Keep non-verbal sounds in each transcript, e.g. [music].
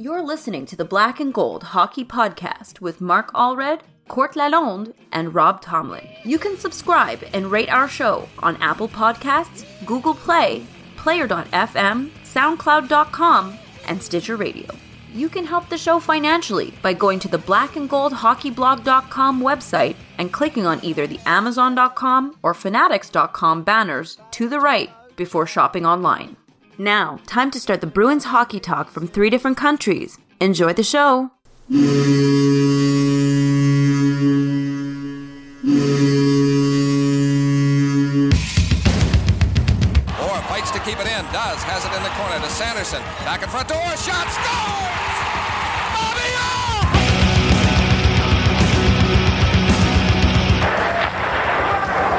You're listening to the Black and Gold Hockey Podcast with Mark Allred, Court Lalonde, and Rob Tomlin. You can subscribe and rate our show on Apple Podcasts, Google Play, Player.fm, SoundCloud.com, and Stitcher Radio. You can help the show financially by going to the blackandgoldhockeyblog.com website and clicking on either the amazon.com or fanatics.com banners to the right before shopping online. Now, time to start the Bruins hockey talk from three different countries. Enjoy the show. Orr fights to keep it in. Does. Has it in the corner to Sanderson. Back in front door. Shot. Scores!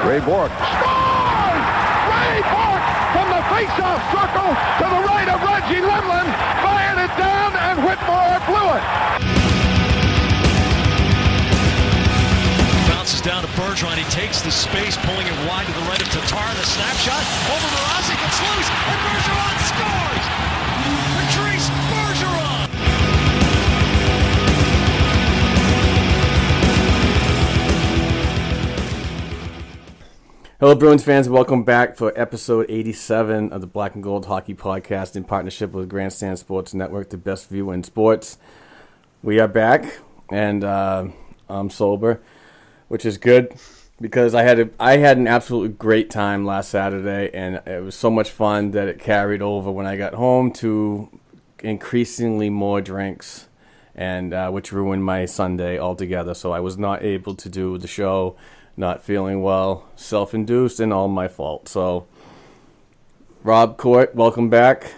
Ray Bourque. Scores! Ray Bourque from the face-off circle to the right of Reggie Lemelin. Fired it down and Whitmore blew it. Bounces down to Bergeron. He takes the space, pulling it wide to the right of Tatar. The snapshot over Mrazek. It's loose, and Bergeron scores! Hello, Bruins fans. Welcome back for episode 87 of the Black and Gold Hockey Podcast in partnership with Grandstand Sports Network, the best view in sports. We are back, and uh, I'm sober, which is good because I had a, I had an absolutely great time last Saturday, and it was so much fun that it carried over when I got home to increasingly more drinks, and uh, which ruined my Sunday altogether. So I was not able to do the show not feeling well, self induced, and all my fault. So, Rob Court, welcome back.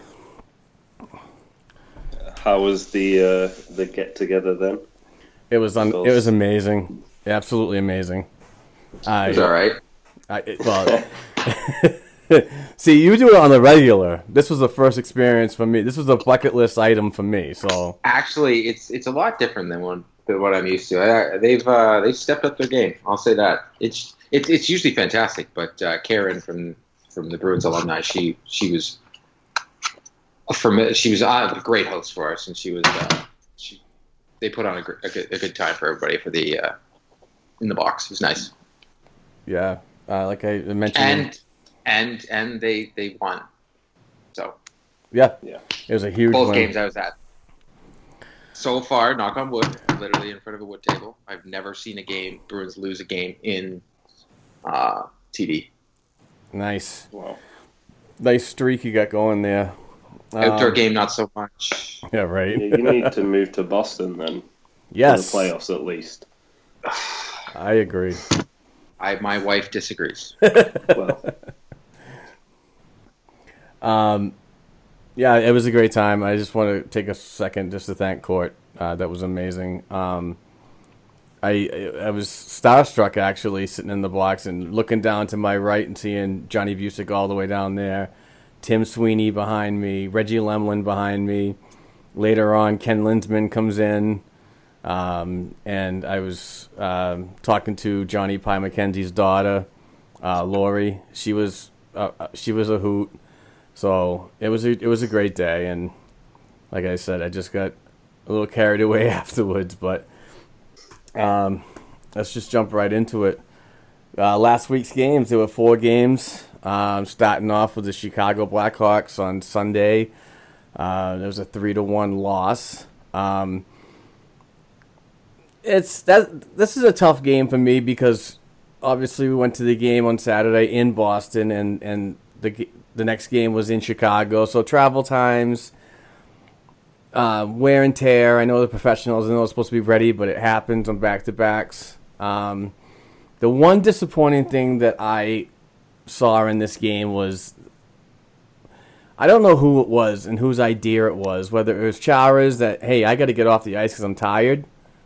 How was the uh, the get together then? It was un- it was amazing, absolutely amazing. I, It's all right. I, it- well, [laughs] see, you do it on the regular. This was the first experience for me. This was a bucket list item for me. So, Actually, it's it's a lot different than what than what I'm used to. I, they've uh, they've stepped up their game. I'll say that. It's it's it's usually fantastic, but uh, Karen from from the Bruins alumni, she she was from she was uh, a great host for us, and she was uh, she, they put on a, a, good, a good time for everybody for the uh, in the box. It was nice, yeah, uh, like I mentioned, and and and they they won. So yeah, Yeah. it was a huge both win. games I was at. So far, knock on wood, literally in front of a wood table. I've never seen a game Bruins lose a game in uh, TD. Nice, Wow. nice streak you got going there. Outdoor Um, game, not so much. Yeah, right. Yeah, you need to move to Boston then yes, [laughs] for the playoffs at least. [sighs] I agree. I my wife disagrees. [laughs] Well, Um, yeah, it was a great time. I just want to take a second just to thank Court. Uh, that was amazing. Um, I I was starstruck actually sitting in the box and looking down to my right and seeing Johnny Bucyk all the way down there, Tim Sweeney behind me, Reggie Lemelin behind me. Later on, Ken Linseman comes in, um, and I was um, talking to Johnny Pie McKenzie's daughter, uh, Lori. She was uh, uh, she was a hoot. So it was a, it was a great day, and like I said, I just got a little carried [laughs] away afterwards. But um, let's just jump right into it. Uh, last week's games, there were four games. Um, starting off with the Chicago Blackhawks on Sunday, uh, there was a three to one loss. Um, it's that this is a tough game for me because obviously we went to the game on Saturday in Boston, and and the the next game was in Chicago. So travel times, uh, wear and tear. I know the professionals. Know it's supposed to be ready, but it happens on back to backs. Um, The one disappointing thing that I saw in this game was I don't know who it was and whose idea it was, whether it was Chara's that hey, I got to get off the ice because I'm tired,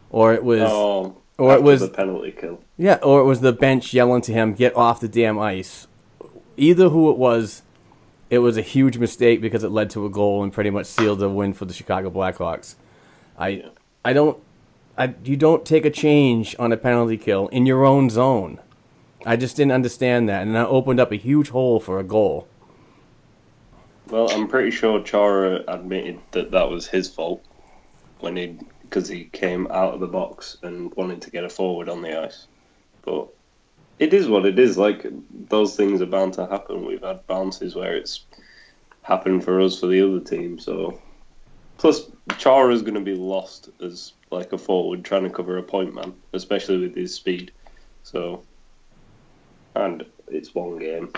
or it was Oh, or it was the penalty kill. yeah, or it was the bench yelling to him, "Get off the damn ice." Either who it was, it was a huge mistake because it led to a goal and pretty much sealed the win for the Chicago Blackhawks. I, I don't, I you don't take a change on a penalty kill in your own zone. I just didn't understand that, and that opened up a huge hole for a goal. Well, I'm pretty sure Chara admitted that that was his fault when he because he came out of the box and wanted to get a forward on the ice. But it is what it is. Like those things are bound to happen. We've had bounces where it's happened for us for the other team. So plus Chara is going to be lost as like a forward trying to cover a point man, especially with his speed. So and it's one game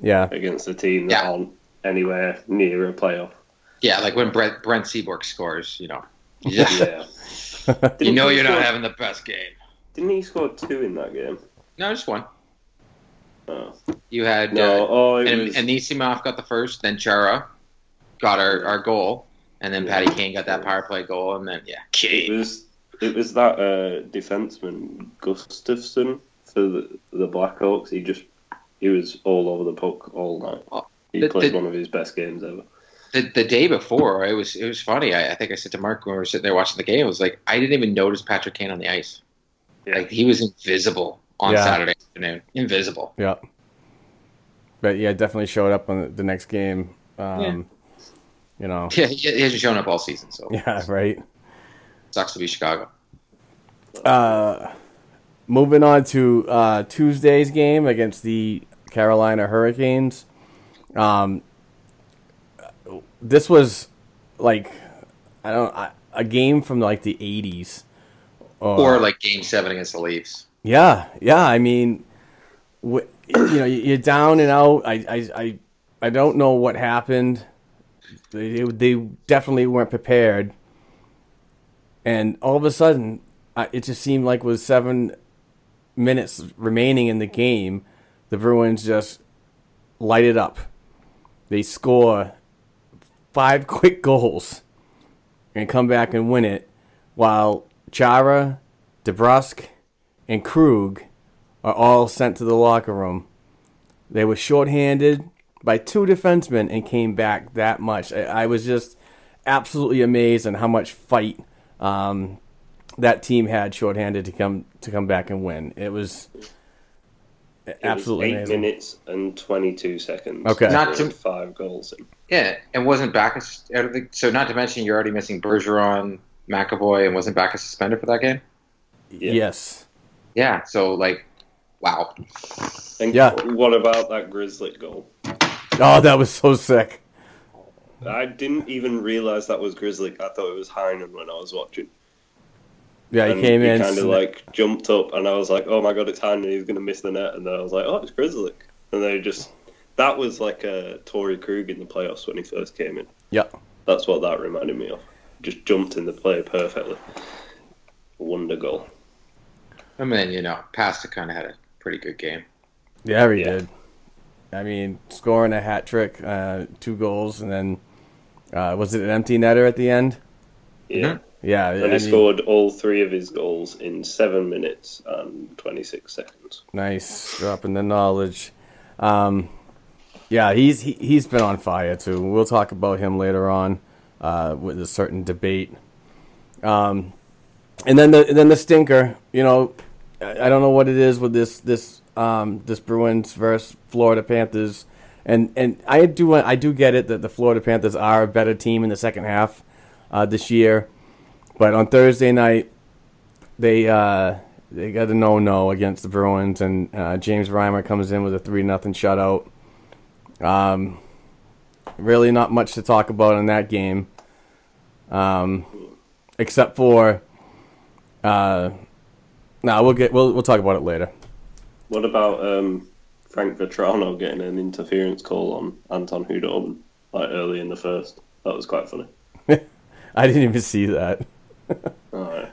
Yeah, against a team that Yeah. aren't anywhere near a playoff. Yeah, like when Brent Brent Seabrook scores, you know, you, [laughs] Yeah. [laughs] you know you're not having the best game. Didn't he score two in that game? No, just one. Oh. You had No, uh, oh, and was. Anisimov got the first, then Chara got our, our goal, and then Patty Kane got that power play goal, and then yeah, it was it was that uh, defenseman Gustafsson for the, the Blackhawks. He just he was all over the puck all night. Well, He the- played the- one of his best games ever. The, the day before, it was it was funny. I, I think I said to Mark when we were sitting there watching the game, I was like, I didn't even notice Patrick Kane on the ice. Yeah. Like he was invisible on Yeah. Saturday afternoon, invisible. yeah. But yeah, definitely showed up on the, next game. Um, You know, Yeah, he, hasn't shown up all season, so [laughs] yeah, right. sucks to be Chicago. Uh, moving on to uh, Tuesday's game against the Carolina Hurricanes. Um, this was like I don't I, a game from like the '80s, Or like Game Seven against the Leafs. Yeah, yeah. I mean, you know, you're down and out. I, I, I, I don't know what happened. They, they definitely weren't prepared, and all of a sudden, it just seemed like with seven minutes remaining in the game, the Bruins just light it up. They score five [laughs] quick goals and come back and win it, while Chara, DeBrusk, and Krug are all sent to the locker room. They were shorthanded by two defensemen and came back that much. I, I was just absolutely amazed on how much fight um, that team had shorthanded to come to come back and win. It was It absolutely was eight amazing. minutes and twenty two seconds. Okay. Not With to- five goals in. Yeah, and wasn't back. out of the so not to mention you're already missing Bergeron, McAvoy, and wasn't Backes suspended for that game? Yeah. Yes. Yeah, so like, wow. And Yeah. what about that Grizzly goal? Oh, that was so sick. I didn't even realize that was Grizzly. I thought it was Heinen when I was watching. Yeah, he and came he in. kind of like jumped up, and I was like, "Oh my god, it's Heinen! He's going to miss the net." And then I was like, "Oh, it's Grizzly!" And they just that was like a Torey Krug in the playoffs when he first came in. Yeah. That's what that reminded me of. Just jumped in the play perfectly. Wonder goal. I mean, you know, Pasta kind of had a pretty good game. Yeah, he Yeah. did. I mean, scoring a hat trick, uh, two goals, and then uh, was it an empty netter at the end? Yeah. Yeah, And I he mean, scored all three of his goals in seven minutes and 26 seconds. nice dropping the knowledge. Um, yeah, he's he, he's been on fire too. We'll talk about him later on uh, with a certain debate. Um, and then the and then the stinker. You know, I don't know what it is with this this um, this Bruins versus Florida Panthers, and and I do I do get it that the Florida Panthers are a better team in the second half uh, this year, but on Thursday night they uh, they got a no no against the Bruins, and uh, James Reimer comes in with a three nothing shutout. Um, really not much to talk about in that game, um, except for. Uh, no, we'll get we'll we'll talk about it later. What about um, Frank Vatrano getting an interference call on Anton Khudobin like early in the first? That was quite funny. [laughs] I didn't even see that. [laughs] Alright.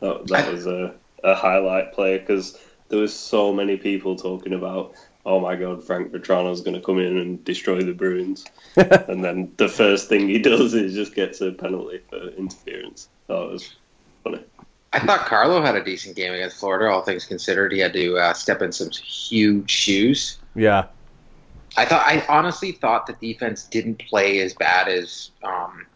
That, that was a, a highlight play because there was so many people talking about, oh my god, Frank Vatrano's going to come in and destroy the Bruins, [laughs] and then the first thing he does is just gets a penalty for interference. That was funny. I thought Carlo had a decent game against Florida, all things considered. He had to uh, step in some huge shoes. Yeah. I thought I honestly thought the defense didn't play as bad as um,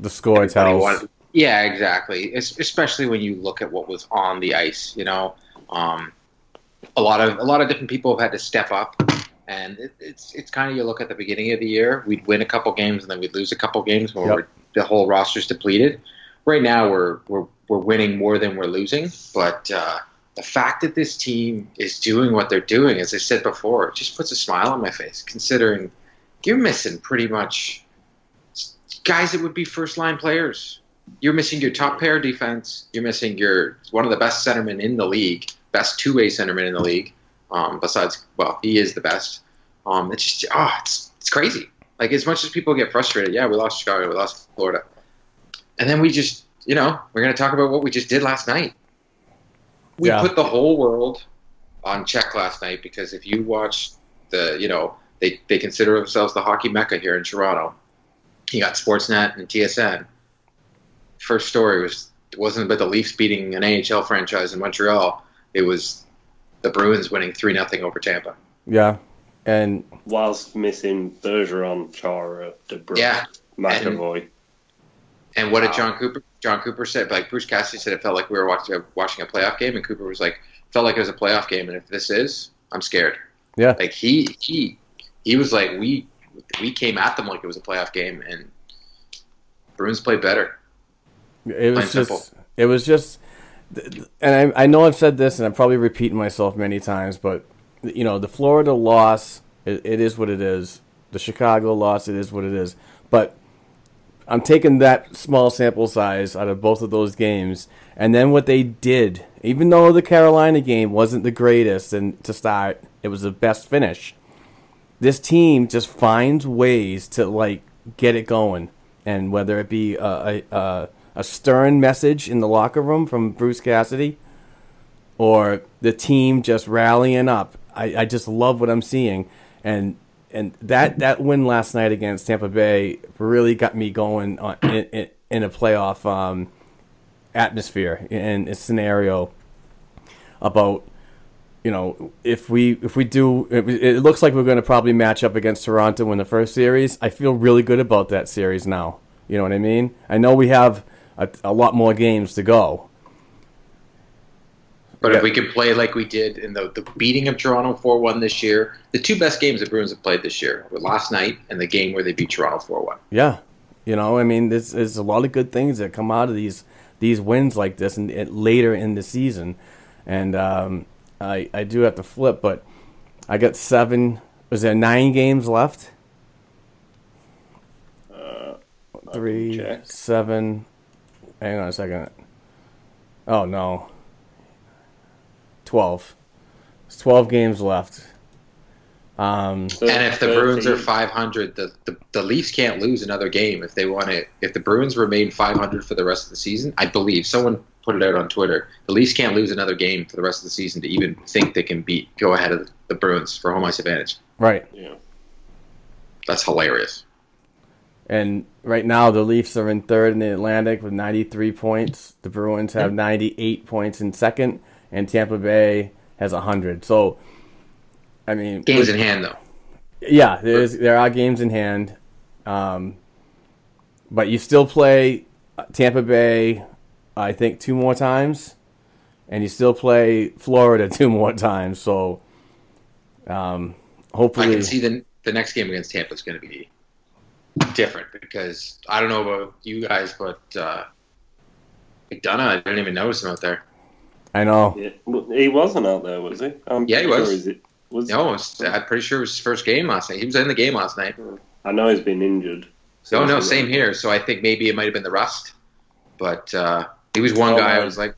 The score tells. wanted- Yeah, exactly. Es- especially when you look at what was on the ice. You know, um, a lot of a lot of different people have had to step up, and it, it's it's kind of you look at the beginning of the year, we'd win a couple games and then we'd lose a couple games when Yep. we're, the whole roster's depleted. Right now, we're we're we're winning more than we're losing, but. Uh, the fact that this team is doing what they're doing, as I said before, just puts a smile on my face. Considering you're missing pretty much guys that would be first line players. You're missing your top pair defense. You're missing your one of the best centermen in the league, best two way centerman in the league. Um, besides, well, he is the best. Um, it's just oh, it's it's crazy. Like as much as people get frustrated, yeah, we lost Chicago, we lost Florida, and then we just, you know, we're gonna talk about what we just did last night. We Yeah. put the whole world on check last night because if you watch the, you know, they they consider themselves the hockey mecca here in Toronto. You got Sportsnet and TSN. First story was it wasn't about the Leafs beating an NHL franchise in Montreal. It was the Bruins winning three 0 over Tampa. Yeah. And Whilst missing Bergeron, Chara, DeBrusk, Yeah. McAvoy. And what did Jon Cooper? Jon Cooper said, like Bruce Cassidy said, it felt like we were watching watching a playoff game, and Cooper was like, felt like it was a playoff game, and if this is, I'm scared. yeah. Like he he he was like, we we came at them like it was a playoff game, and Bruins played better. It Plain was simple. just. It was just. And I, I know I've said this, and I'm probably repeating myself many times, but you know, the Florida loss, it, it is what it is. The Chicago loss, it is what it is. But I'm taking that small sample size out of both of those games, and then what they did, even though the Carolina game wasn't the greatest, and to start, it was the best finish. This team just finds ways to like get it going, and whether it be a a, a, stern message in the locker room from Bruce Cassidy, or the team just rallying up. I, I just love what I'm seeing, and and that that win last night against Tampa Bay really got me going on, in, in, in a playoff um, atmosphere and a scenario about you know if we if we do it, it looks like we're going to probably match up against Toronto in the first series. I feel really good about that series now. You know what I mean? I know we have a, a lot more games to go. But Yeah. if we can play like we did in the, the beating of Toronto 4 1 this year, the two best games the Bruins have played this year were last night and the game where they beat Toronto 4 1. Yeah, you know, I mean, there's, there's a lot of good things that come out of these these wins like this and, and later in the season, and um, I I do have to flip, but I got seven. Was there nine games left? Three, check. seven. Hang on a second. Oh no. Twelve. There's twelve games left. Um, And if the Bruins are 500, the, the, the Leafs can't lose another game if they want to. If the Bruins remain 500 for the rest of the season, I believe someone put it out on Twitter. The Leafs can't lose another game for the rest of the season to even think they can beat go ahead of the Bruins for home ice advantage. right. Yeah. That's hilarious. And right now, the Leafs are in third in the Atlantic with 93 points. The Bruins have 98 points in second, and Tampa Bay has 100. So, I mean, Games in hand, though. yeah, there's there are games in hand, um, but you still play Tampa Bay, I think, two more times, and you still play Florida [laughs] two more times. So, um, I hopefully, can see the the next game against Tampa is going to be different because I don't know about you guys, but uh, McDonagh, I didn't even notice him out there. I know. Yeah. Well, He wasn't out there, was he? I'm Yeah, he sure was. he's- was No, it was- I'm pretty sure it was his first game last night. He was in the game last night. I know he's been injured. No, no, same went- here. So I think maybe it might have been the rust, but uh, he was one Oh, guy. I was like,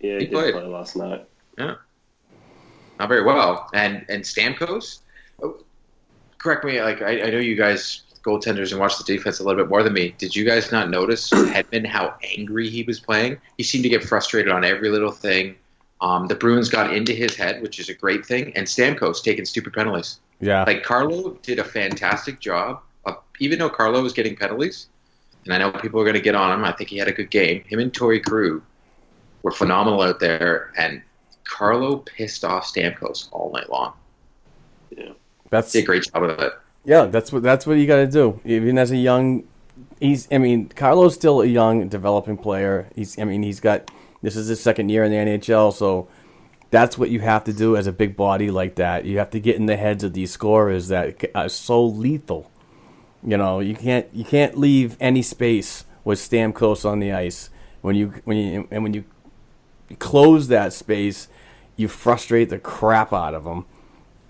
Yeah, He he, played. play last night. Yeah, not very well. And and Stamkos, oh, correct me. Like I, I know you guys goaltenders and watch the defense a little bit more than me. Did you guys not notice [clears throat] Hedman how angry he was playing? He seemed to get frustrated on every little thing. Um, the Bruins got into his head, which is a great thing, and Stamkos taking stupid penalties. Yeah. Like Carlo did a fantastic job. Of, even though Carlo was getting penalties, and I know people are going to get on him. I think he had a good game. Him and Torey Krug were phenomenal out there, and Carlo pissed off Stamkos all night long. Yeah, That's Did a great job of it. Yeah, that's what that's what you got to do. Even as a young, he's. I mean, Carlo's still a young, developing player. He's. I mean, he's got. This is his second year in the NHL, so that's what you have to do as a big body like that. You have to get in the heads of these scorers that are so lethal. You know, you can't you can't leave any space with Stamkos on the ice. When you when you and when you close that space, you frustrate the crap out of them.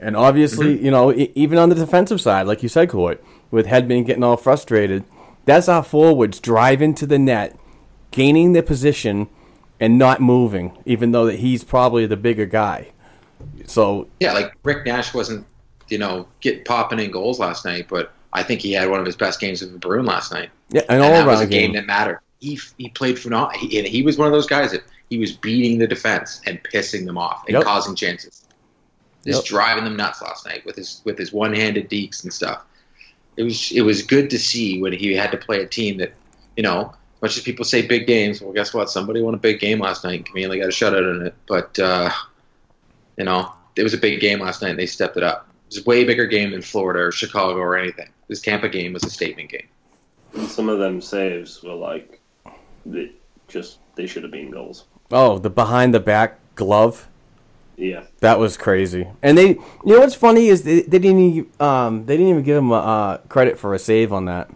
And obviously, mm-hmm. you know, e- even on the defensive side, like you said, Court, with Hedman getting all frustrated, that's our forwards driving to the net, gaining the position, and not moving, even though that he's probably the bigger guy. So Yeah, like Rick Nash wasn't, you know, get popping in goals last night, but I think he had one of his best games of the Bruin last night. yeah, an and all that was a game game. that mattered. He he played phenomenal. He, and he was one of those guys that he was beating the defense and pissing them off and Yep. causing chances, just Yep. driving them nuts last night with his with his one handed dekes and stuff. It was it was good to see when he had to play a team that, you know, as much as people say big games. Well, guess what? Somebody won a big game last night. and Camille got a shutout in it, but uh, you know, it was a big game last night. and They stepped it up. It was a way bigger game than Florida or Chicago or anything. This Tampa game was a statement game. Some of them saves were like, they just they should have been goals. Oh, the behind the back glove. Yeah, That was crazy. And they, you know what's funny is they, they didn't even, um, they didn't even give him uh, credit for a save on that.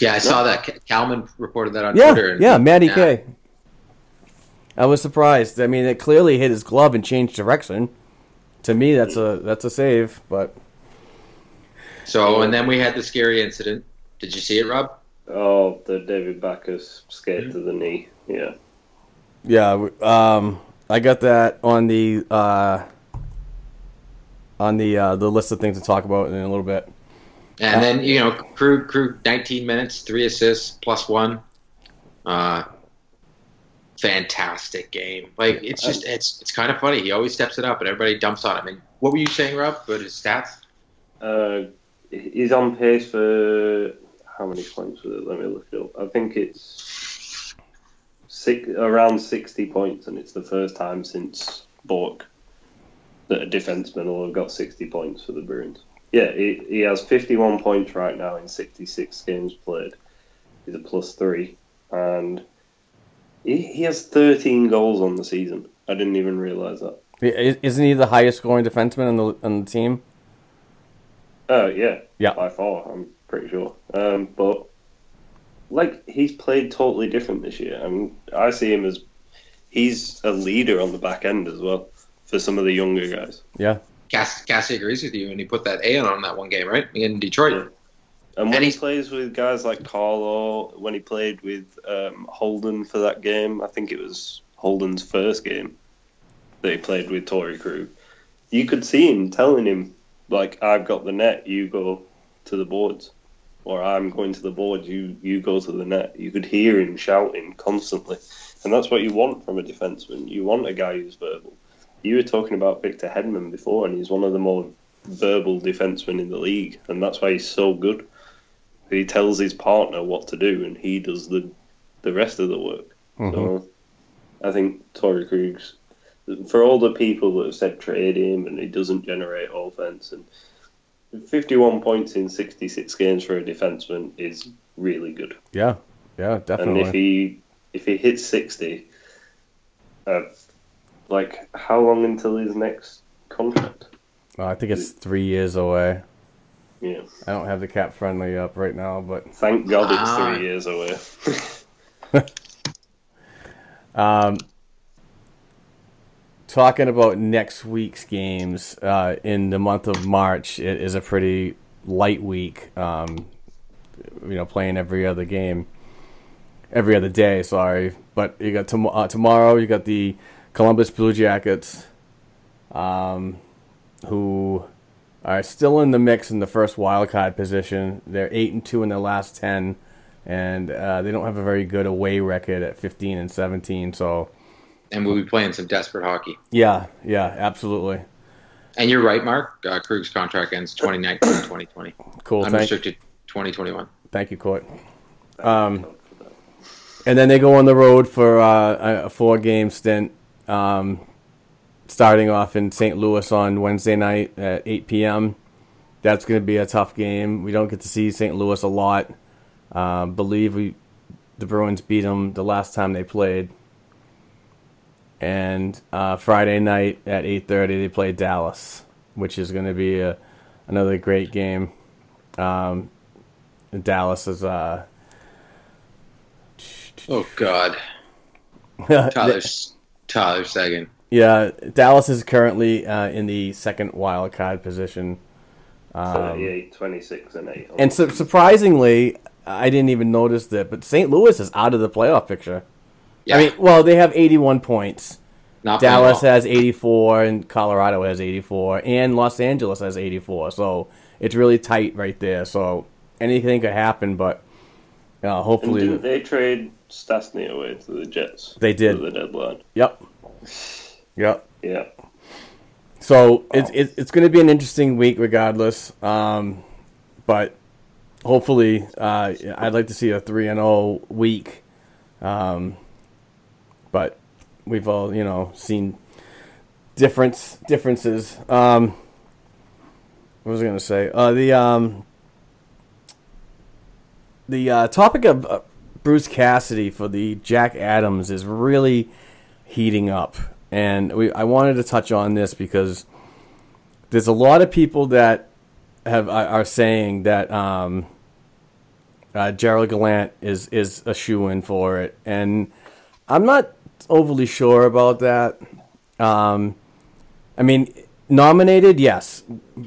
Yeah, I saw that. Ca- Kalman reported that on Yeah, Twitter. and- yeah, Matty K. I was surprised. I mean, it clearly hit his glove and changed direction. To me, that's a that's a save. But So, and then we had the scary incident. Did you see it, Rob? Oh, the David Backes skate to the knee. Yeah. yeah, w- um, I got that on the uh, on the uh, the list of things to talk about in a little bit. And then you know, Krug Krug 19 minutes, three assists plus one. Uh, fantastic game. Like it's just it's it's kind of funny. He always steps it up, and everybody dumps on him. And what were you saying, Rob? About his stats? Uh, he's on pace for how many points was it? Let me look it up. I think it's six, around 60 points, and it's the first time since Bourque that a defenseman will have got 60 points for the Bruins. Yeah, he, he has 51 points right now in 66 games played. He's a plus three, and he, he has 13 goals on the season. I didn't even realize that. Isn't he the highest scoring defenseman on the on the team? Oh yeah, Yeah. by far. I'm pretty sure. Um, but like he's played totally different this year, and I see him as he's a leader on the back end as well for some of the younger guys. Yeah, Cass, Cassie agrees with you, and he put that A on that one game, right? In Detroit. And when And he plays with guys like Carlo, when he played with um, Holden for that game, I think it was Holden's first game that he played with Torey Krug. You could see him telling him, like, "I've got the net, you go to the boards," or "I'm going to the board, you you go to the net." You could hear him shouting constantly, and that's what you want from a defenseman. You want a guy who's verbal. You were talking about Victor Hedman before, and he's one of the more verbal defensemen in the league, and that's why he's so good. He tells his partner what to do, and he does the the rest of the work. Mm-hmm. So, I think Torey Krug's for all the people that have said trade him and he doesn't generate offense, and 51 points in 66 games for a defenseman is really good. yeah, yeah, definitely. And if he if he hits 60, uh, like how long until his next contract? I think it's three years away. Yeah. I don't have the cap friendly up right now, but Thank God it's Ah. three years away. [laughs] [laughs] um, talking about next week's games uh, in the month of March, it is a pretty light week. Um, you know, playing every other game, every other day. Sorry, but you got tom- uh, tomorrow. You got the Columbus Blue Jackets, um, who are still in the mix in the first wild card position. They're eight and two in their last ten, and uh, they don't have a very good away record at fifteen and seventeen. So and we'll be playing some desperate hockey. Yeah, yeah, absolutely. And you're right, Mark. Uh, Krug's contract ends 2019 2020. Cool. Thank, Unrestricted 2021. thank you, Court. Um, and then they go on the road for uh, a four game stint, um, starting off in St. Louis on Wednesday night at 8 p.m. That's going to be a tough game. We don't get to see St. Louis a lot. Uh, believe we the Bruins beat them the last time they played. And uh, Friday night at 8:30 they play Dallas, which is going to be a, another great game. Um, Dallas is uh, Oh God, [laughs] Tyler Tyler Seguin. Yeah, Dallas is currently uh, in the second wild card position. Um, 38, 26, and 8. and su- surprisingly, I didn't even notice that, but St. Louis is out of the playoff picture. Yeah, I mean, well, they have 81 points. not Dallas has 84, and Colorado has 84, and Los Angeles has 84. So it's really tight right there. So anything could happen, but uh, And hopefully, didn't they trade Stastny away to the Jets? They did. At the deadline. yep, [sighs] yep. Yeah. So it's it's, it's going to be an interesting week, regardless. Um, but hopefully, uh, I'd like to see a three and zero week. Um, but we've all you know seen difference differences. Um, what was I going to say? Uh, the um, the uh, topic of uh, Bruce Cassidy for the Jack Adams is really heating up, and we I wanted to touch on this because there's a lot of people that have are saying that um, uh, Gerard Gallant is is a shoe in for it, and I'm not overly sure about that. Um, I mean, nominated, yes.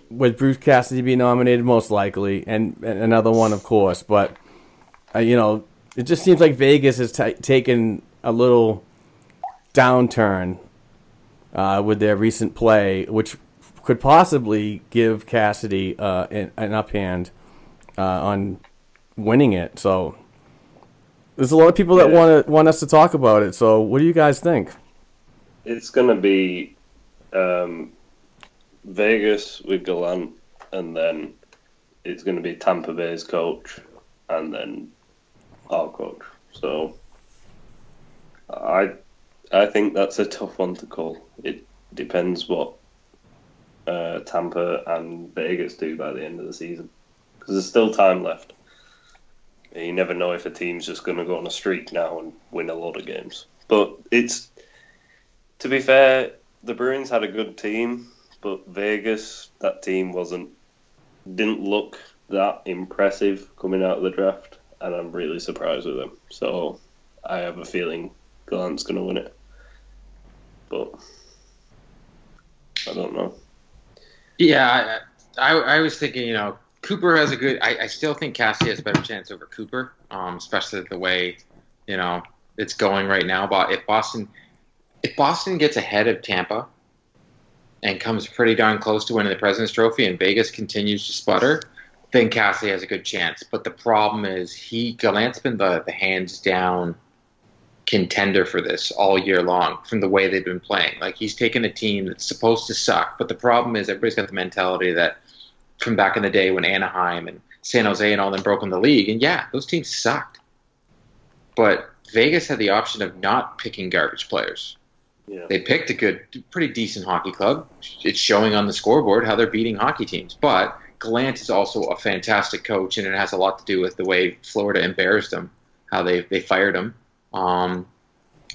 Would Bruce Cassidy be nominated? Most likely, and, and another one, of course. But uh, you know, it just seems like Vegas has ta taken a little downturn uh, with their recent play, which could possibly give Cassidy uh, an, an uphand uh, on winning it. So there's a lot of people that Yeah. want to want us to talk about it. So what do you guys think? It's going to be um, Vegas with Gallant, and then it's going to be Tampa Bay's coach, and then our coach. So I I think that's a tough one to call. It depends what uh, Tampa and Vegas do by the end of the season, because there's still time left. You never know if a team's just going to go on a streak now and win a lot of games. But it's to be fair, the Bruins had a good team, but Vegas, that team wasn't didn't look that impressive coming out of the draft, and I'm really surprised with them. So I have a feeling Gallant's going to win it, but I don't know. Yeah, I, I, I was thinking, you know, Cooper has a good. I, I still think Cassie has a better chance over Cooper, um, especially the way, you know, it's going right now. But if Boston, if Boston gets ahead of Tampa, and comes pretty darn close to winning the President's Trophy, and Vegas continues to sputter, then Cassie has a good chance. But the problem is he Gallant's been the the hands down contender for this all year long from the way they've been playing. Like he's taken a team that's supposed to suck, but the problem is everybody's got the mentality that from back in the day when Anaheim and San Jose and all them broke in the league, and yeah, those teams sucked. But Vegas had the option of not picking garbage players. Yeah. They picked a good, pretty decent hockey club. It's showing on the scoreboard how they're beating hockey teams. But Gallant is also a fantastic coach, and it has a lot to do with the way Florida embarrassed him, how they they fired him. Um,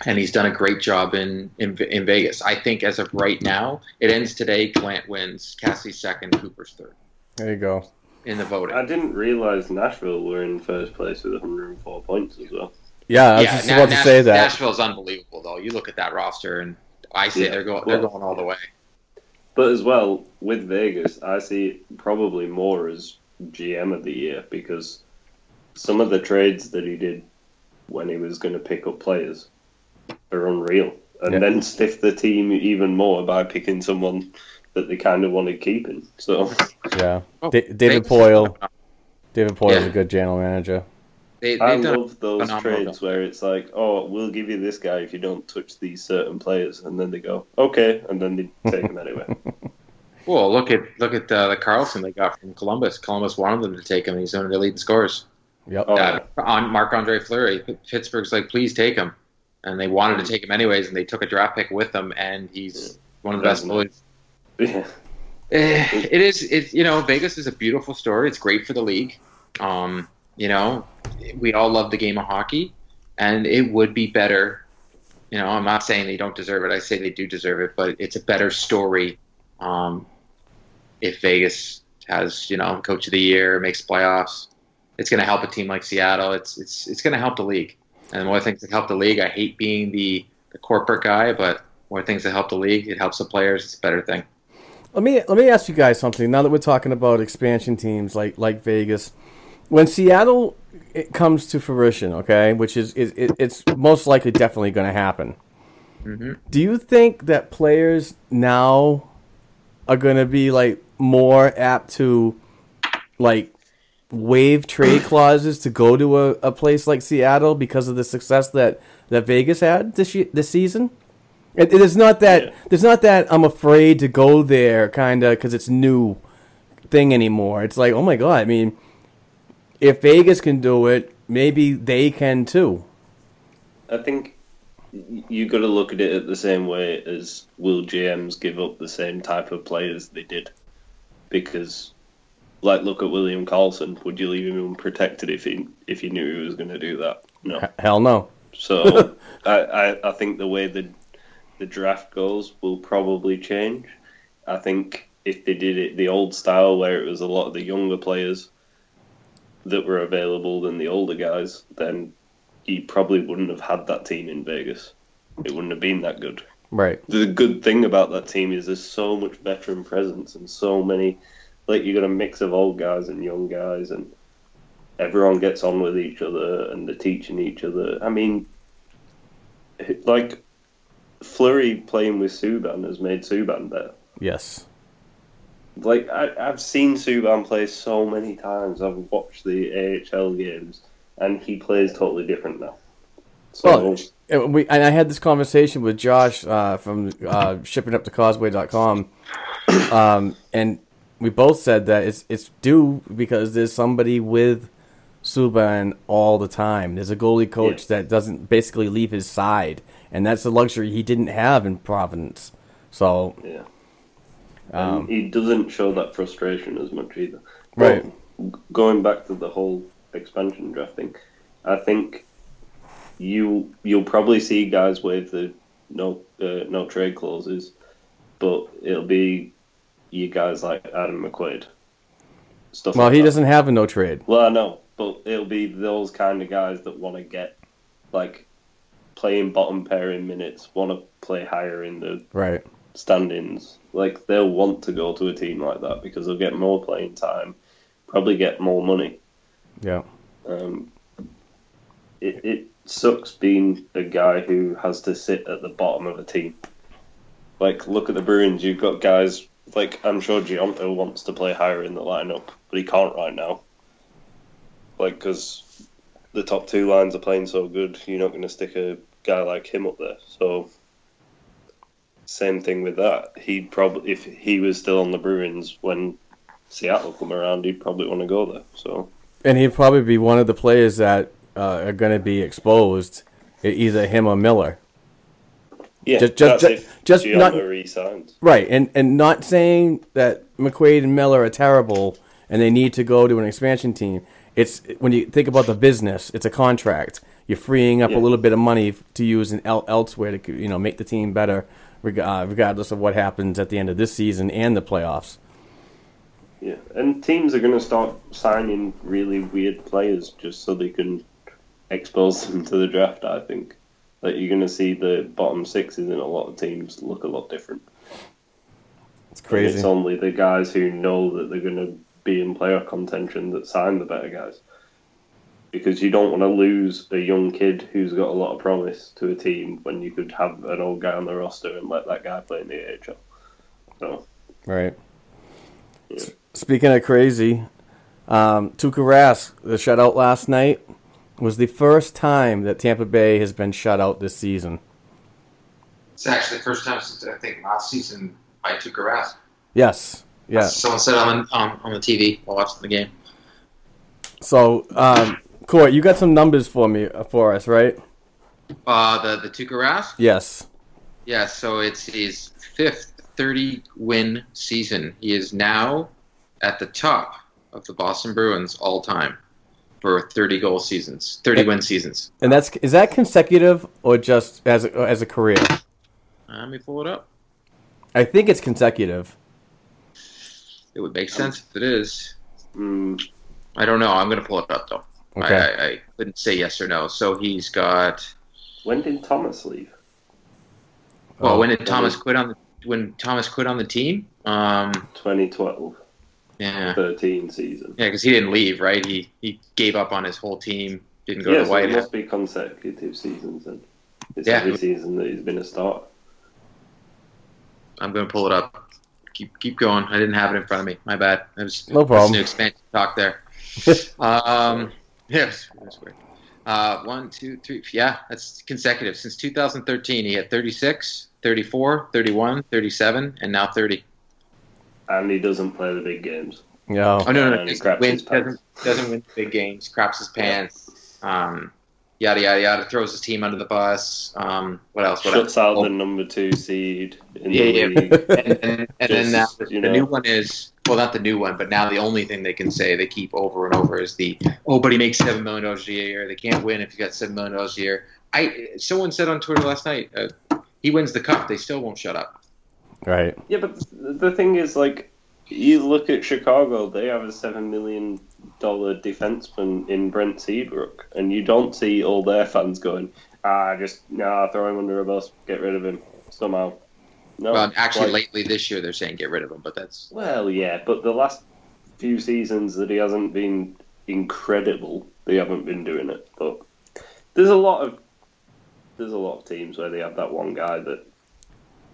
and he's done a great job in, in in Vegas. I think as of right now, it ends today. Gallant wins. Cassie's second. Cooper's third There you go. in the voting. I didn't realize Nashville were in first place with 104 points as well. Yeah, I was yeah, just Na- about to Nash- say that. Nashville's unbelievable, though. You look at that roster, and I say Yeah. they're going they're going all the way. But as well with Vegas, I see probably more as GM of the year because some of the trades that he did when he was going to pick up players are unreal, and Yeah. then stiff the team even more by picking someone that they kind of wanted keeping. So Yeah, Oh, Da- David Vegas- Poile. David Poile's Yeah. a good general manager. They, I they've done a love those trades job. where it's like, oh, we'll give you this guy if you don't touch these certain players, and then they go, okay, and then they take him anyway. [laughs] Well, look at look at uh, the Karlsson they got from Columbus. Columbus wanted them to take him. He's one of their leading scorers. Yep. Oh, Uh, on Marc-Andre Fleury, Pittsburgh's like, please take him, and they wanted to take him anyways, and they took a draft pick with them, and he's one of the best Doesn't- goalies. Yeah. Eh, It is. It you know Vegas is a beautiful story. It's great for the league. Um, you know, we all love the game of hockey, and it would be better. You know, I'm not saying they don't deserve it. I say they do deserve it, but it's a better story um, if Vegas has you know coach of the year, makes playoffs. It's going to help a team like Seattle. It's it's it's going to help the league. And more things that help the league. I hate being the the corporate guy, but more things that help the league. It helps the players. It's a better thing. Let me let me ask you guys something. Now that we're talking about expansion teams like like Vegas, when Seattle it comes to fruition, okay, which is, is it, it's most likely definitely going to happen. Mm-hmm. Do you think that players now are going to be like more apt to like waive trade [clears throat] clauses to go to a, a place like Seattle because of the success that, that Vegas had this this season? It, it is not that Yeah. there's not that I'm afraid to go there kind of because it's new thing anymore. It's like oh my god, I mean, if Vegas can do it, maybe they can too. I think y- you got to look at it at the same way as will GMs give up the same type of players they did, because, like, look at William Karlsson. Would you leave him unprotected if he if you knew he was going to do that? No. Hell no. So [laughs] I, I I think the way the the draft goes will probably change. I think if they did it the old style where it was a lot of the younger players that were available than the older guys, then he probably wouldn't have had that team in Vegas. It wouldn't have been that good. Right. The good thing about that team is there's so much veteran presence and so many like you got a mix of old guys and young guys and everyone gets on with each other and they're teaching each other. I mean like Fleury playing with Subban has made Subban better. Yes. Like I, I've seen Subban play so many times. I've watched the AHL games, and he plays totally different now. So Well, and we and I had this conversation with Josh uh, from uh, shippinguptocauseway.com, um, and we both said that it's it's due because there's somebody with Subban all the time. There's a goalie coach Yeah. that doesn't basically leave his side, and that's a luxury he didn't have in Providence. So yeah, Um, and he doesn't show that frustration as much either. Right. G- going back to the whole expansion drafting, I think you you'll probably see guys waive the no uh, no trade clauses, but it'll be you guys like Adam McQuaid. Stuff well, like he that. doesn't have a no trade. Well, I know, but it'll be those kind of guys that want to get like playing bottom pairing minutes, want to play higher in the Right. standings. Like they'll want to go to a team like that because they'll get more playing time, probably get more money. Yeah. Um, it it sucks being a guy who has to sit at the bottom of a team. Like look at the Bruins. You've got guys like I'm sure Gianto wants to play higher in the lineup, but he can't right now. Like because the top two lines are playing so good, you're not going to stick a guy like him up there. So same thing with that. He'd probably if he was still on the Bruins when Seattle come around, he'd probably want to go there. So. And he'd probably be one of the players that uh, are going to be exposed, either him or Miller. Yeah, Just- just- if just not-. Right, and and not saying that McQuaid and Miller are terrible and they need to go to an expansion team. It's when you think about the business, it's a contract. You're freeing up Yeah. a little bit of money to use in el- elsewhere to you know make the team better, reg- uh, regardless of what happens at the end of this season and the playoffs. Yeah, and teams are going to start signing really weird players just so they can expose them to the draft. I think that you're going to see the bottom sixes in a lot of teams look a lot different. It's And crazy. It's only the guys who know that they're going to be in playoff contention that sign the better guys. Because you don't want to lose a young kid who's got a lot of promise to a team when you could have an old guy on the roster and let that guy play in the AHL. So, Right. S- Speaking of crazy, um, Tuukka Rask, the shutout last night. was the first time that Tampa Bay has been shut out this season. It's actually the first time since I think last season by Tuukka Rask. Yes. Yeah. Someone said on on, on the TV while watching the game. So, um, Court, you got some numbers for me uh, for us, right? Uh, the the Tuukka Rask. Yes. Yeah, so it's his fifth 30 win season. He is now at the top of the Boston Bruins all time for 30 goal seasons, 30 win seasons. And that's is that consecutive or just as a, as a career? Uh, let me pull it up. I think it's consecutive. It would make sense if it is. Mm, I don't know. I'm going to pull it up though. Okay. I, I, I couldn't say yes or no. So he's got. when did Thomas leave? Well, Oh, when did Thomas quit on the when Thomas quit on the team? Um, 2012, yeah, 13 season. yeah, because he didn't leave, right? He he gave up on his whole team. Didn't go yeah, to the so White it must be consecutive seasons and It's Yeah. every season that he's been a starter. I'm going to pull it up. Keep keep going. I didn't have it in front of me. My bad. I was No problem. listening to expansion talk there. [laughs] um, yes, that's weird. Uh, one, two, three. Yeah, that's consecutive. Since 2013, he had 36, 34, 31, 37, and now 30. And he doesn't play the big games. Yeah. Oh no, no, And no. he craps Wins, his pants. doesn't doesn't win big games. Craps his pants. Um, yada yada yada. Throws his team under the bus. Um, what else? What Shuts else? out Oh, the number two seed in Yeah, the yeah. league. and, and, and then [laughs] now Just, the, the new one is well, not the new one, but now the only thing they can say they keep over and over is the oh, but he makes seven million dollars a year. They can't win if you got seven million dollars a year. I someone said on Twitter last night, uh, he wins the cup, they still won't shut up. Right. Yeah, but the thing is, like, you look at Chicago; they have a seven million dollar defenseman in Brent Seabrook, and you don't see all their fans going, "Ah, just nah, throw him under a bus, get rid of him somehow." No, well, actually, like- lately this year they're saying get rid of him, but that's Well, yeah, but the last few seasons that he hasn't been incredible, they haven't been doing it. But there's a lot of there's a lot of teams where they have that one guy that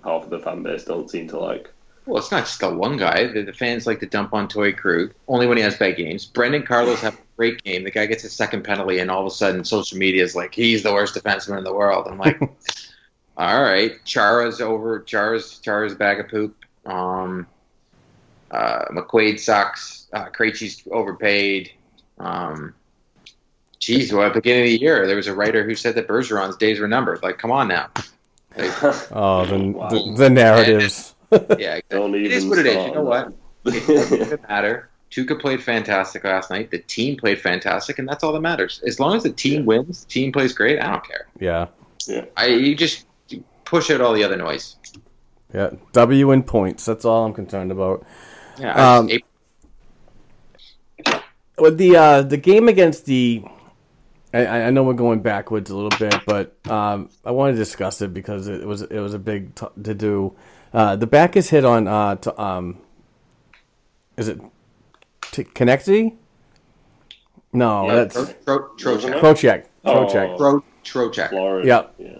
half of the fan base don't seem to like. Well, it's not just the one guy. The, the fans like to dump on Torey Krug only when he has bad games. Brandon Carlo's have a great game. The guy gets his second penalty, and all of a sudden, social media is like, he's the worst defenseman in the world. I'm like, [laughs] all right, Chara's over. Chara's Chara's a bag of poop. Um, uh, McQuaid sucks. Uh, Krejci's overpaid. Um, geez, well, at the beginning of the year, there was a writer who said that Bergeron's days were numbered. Like, come on now. Like, [laughs] Oh, the, Wow. the, the narratives. Yeah, [laughs] Don't it is what it is. You know what? [laughs] It doesn't matter. Tuukka played fantastic last night. The team played fantastic, and that's all that matters. As long as the team wins, the team plays great. I don't care. Yeah. yeah. I you just push out all the other noise. Yeah. W in points. That's all I'm concerned about. Yeah, Um, With the uh, the game against the, I, I know we're going backwards a little bit, but um, I want to discuss it because it was it was a big t- to do. Uh, the Backes hit on uh, to, um, is it t- Connecty? No, Yeah, that's Tro- Tro- Wasn't Trocheck. Trocheck. Oh. Trocheck. Tro- Trocheck. Florida. Yeah.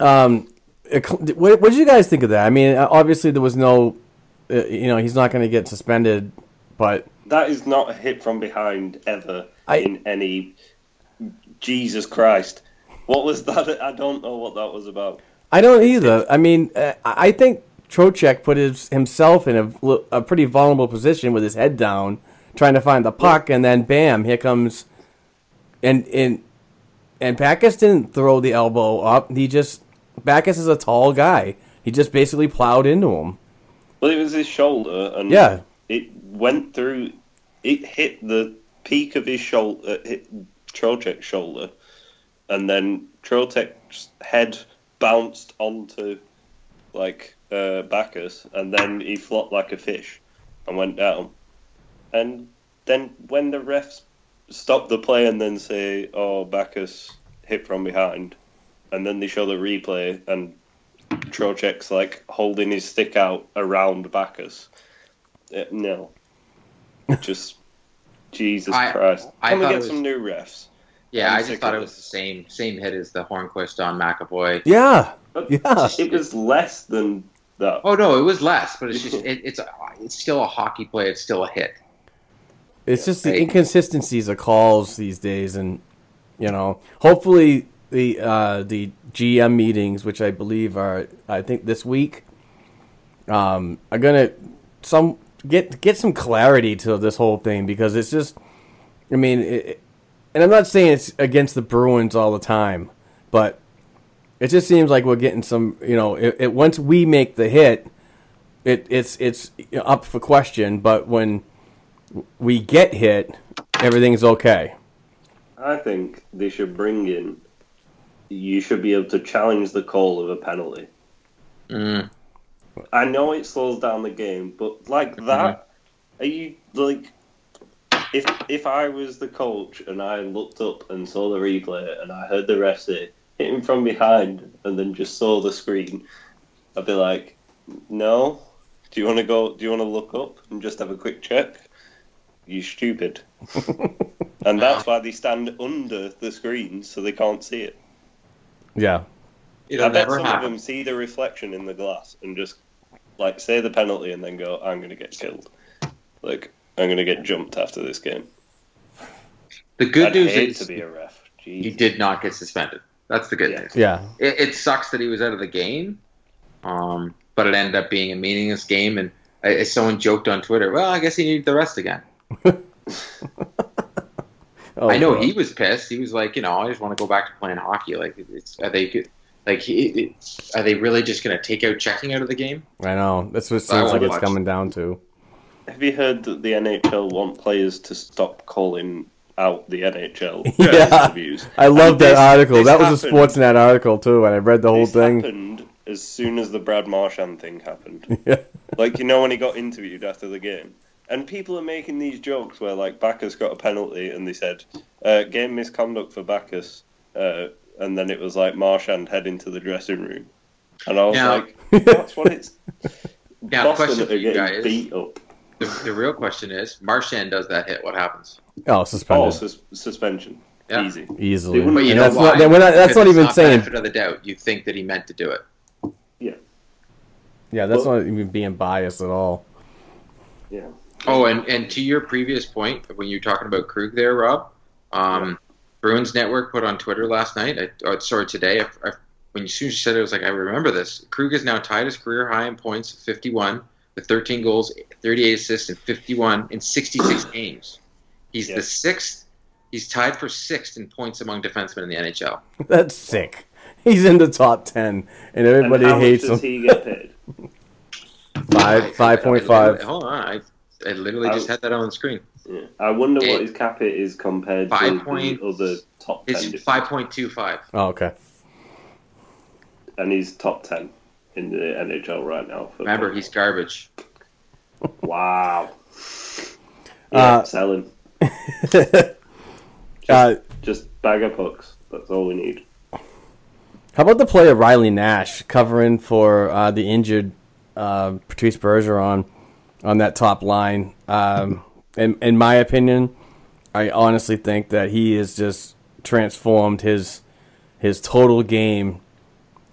yeah. Um, what, what did you guys think of that? I mean, uh, obviously there was no, uh, you know, he's not going to get suspended, but That is not a hit from behind ever I- in any. Jesus Christ. What was that? [laughs] I don't know what that was about. I don't either. I mean, uh, I I think Trocheck put his, himself in a, a pretty vulnerable position with his head down, trying to find the puck, and then bam, here comes, and and and Backes didn't throw the elbow up. He just Backes is a tall guy. He just basically plowed into him. Well, it was his shoulder, and Yeah. it went through. It hit the peak of his shoulder, uh, hit Trocheck's shoulder, and then Trocheck's head bounced onto like uh, Backes, and then he flopped like a fish and went down. And then when the refs stop the play and then say, "Oh, Backes hit from behind," and then they show the replay and Trocheck's like holding his stick out around Backes. Uh, no, [laughs] just Jesus I- Christ! I Can we thought get was- some new refs? Yeah, I'm I just thought it was the same same hit as the Hornqvist on McAvoy. Yeah, But Yeah. it was less than that. Oh no, it was less, but it's [laughs] just it, it's a, it's still a hockey play. It's still a hit. it's just the inconsistencies of calls these days, and You know, hopefully the uh, the GM meetings, which I believe are I think this week, um, are gonna some get get some clarity to this whole thing because it's just, I mean, it, and I'm not saying it's against the Bruins all the time, but it just seems like we're getting some. You know, it, it once we make the hit, it it's it's up for question. But when we get hit, everything's okay. I think they should bring in. You should be able to challenge the call of a penalty. Mm. I know it slows down the game, but like that, are you like? If if I was the coach and I looked up and saw the replay and I heard the ref say hit him from behind and then just saw the screen, I'd be like, no. Do you want to go? Do you want to look up and just have a quick check? You stupid. [laughs] and that's why they stand under the screen so they can't see it. Yeah, It'll I bet some happen. of them see the reflection in the glass and just like say the penalty and then go, "I'm going to get killed." Like I'm going to get jumped after this game. The good I'd news hate is to be a ref. Jeez. he did not get suspended. That's the good Yeah. news. yeah, It, it sucks that he was out of the game, um, but it ended up being a meaningless game. And uh, someone joked on Twitter, "Well, I guess he needed the rest again." [laughs] Oh, I know God. he was pissed. He was like, you know, I just want to go back to playing hockey. Like, it's, are they like he, are they really just going to take out checking out of the game? I know that's what it seems like it's watch. coming down to. Have you heard that the NHL want players to stop calling out the NHL [laughs] Yeah. interviews? I love that this- article. this That was a Sportsnet article too, and I read the whole this thing. happened as soon as the Brad Marchand thing happened. [laughs] Yeah. Like you know when he got interviewed after the game, and people are making these jokes where like Backes got a penalty and they said uh, game misconduct for Backes, uh, and then it was like Marchand heading to the dressing room, and I was Now- like, that's what it's. [laughs] Now, Boston question are for you guys. beat up. The, the real question is, Marchand does that hit. What happens? Oh, Oh, suspended sus- suspension, Yeah. easy. easily. Wouldn't- But you And know that's why? not. We're not that's Because not it's even saying. benefit of the doubt. You think that he meant to do it. Yeah, Yeah, that's Well- not even being biased at all. yeah. Oh, and, and to your previous point, when you're talking about Krug there, Rob, um, Bruins Network put on Twitter last night, I, oh, sorry, today, I, I, when you soon said it, I was like, I remember this. Krug is now tied his career high in points, 51, with 13 goals, 38 assists, and 51 in 66 [clears throat] games. He's Yeah. the sixth. He's tied for sixth in points among defensemen in the NHL. [laughs] That's sick. He's in the top ten, and everybody and how hates much does him. he get paid? [laughs] Five, I- five I literally- Hold on, I, I literally I- just had that on the screen. Yeah. I wonder It- what his cap hit is compared Five to point- the other top ten. It's 5.25. Oh, okay. and he's top ten in the NHL right now. For Remember, he's garbage. Wow. Yeah, Uh, selling. [laughs] Uh, Just bag of pucks. That's all we need. how about the player Riley Nash covering for uh, the injured uh, Patrice Bergeron on that top line? Um, in, in my opinion, I honestly think that he has just transformed his his total game.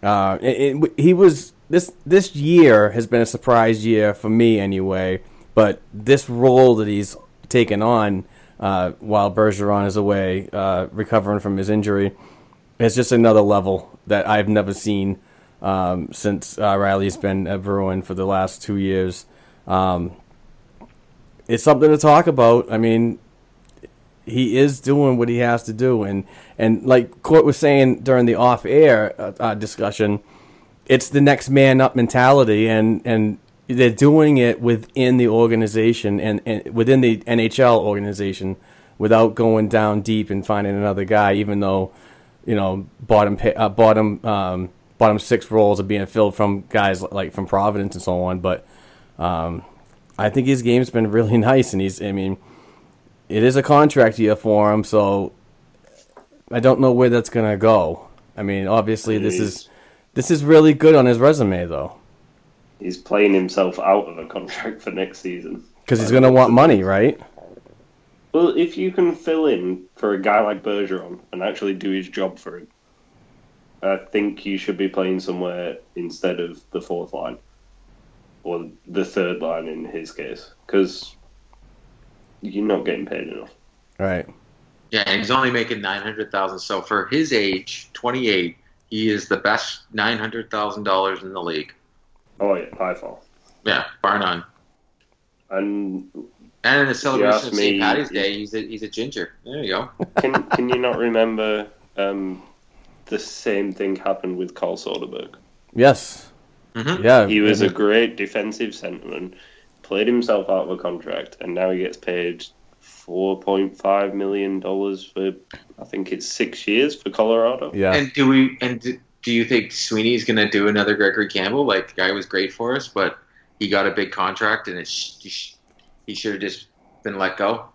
Uh, it, it- he was this this year has been a surprise year for me anyway. But this role that he's taken on uh, while Bergeron is away, uh, recovering from his injury, is just another level that I've never seen um, since uh, Riley's been a Bruin for the last two years. Um, it's something to talk about. I mean, he is doing what he has to do, and and like Court was saying during the off-air uh, uh, discussion, it's the next man up mentality, and and they're doing it within the organization and, and within the NHL organization without going down deep and finding another guy, even though you know bottom uh, bottom um, bottom six roles are being filled from guys like from Providence and so on, but. Um, I think his game's been really [laughs] nice, and he's. I mean, it is a contract year for him, so I don't know where that's gonna go. I mean, obviously, this is this is really good on his resume, though, He's playing himself out of a contract for next season. because he's gonna want money, right? Well, if you can fill in for a guy like Bergeron and actually do his job for him, I think you should be playing somewhere instead of the fourth line or the third line in his case, because you're not getting paid enough. Right. Yeah, and he's only making nine hundred thousand. So for his age, twenty eight, he is the best nine hundred thousand dollars in the league. Oh yeah, by far. Yeah, bar none. And And in the celebration of St. Patty's Day, he's a he's a ginger. There you go. can can you not remember um, the same thing happened with Carl Soderberg? Yes. Mhm. Yeah. He was a great defensive centerman, played himself out of a contract, and now he gets paid four point five million dollars for I think it's six years for Colorado. Yeah. And do we and do, do you think Sweeney's going to do another Gregory Campbell? Like the guy was great for us, but he got a big contract, and it sh- he, should have just been let go.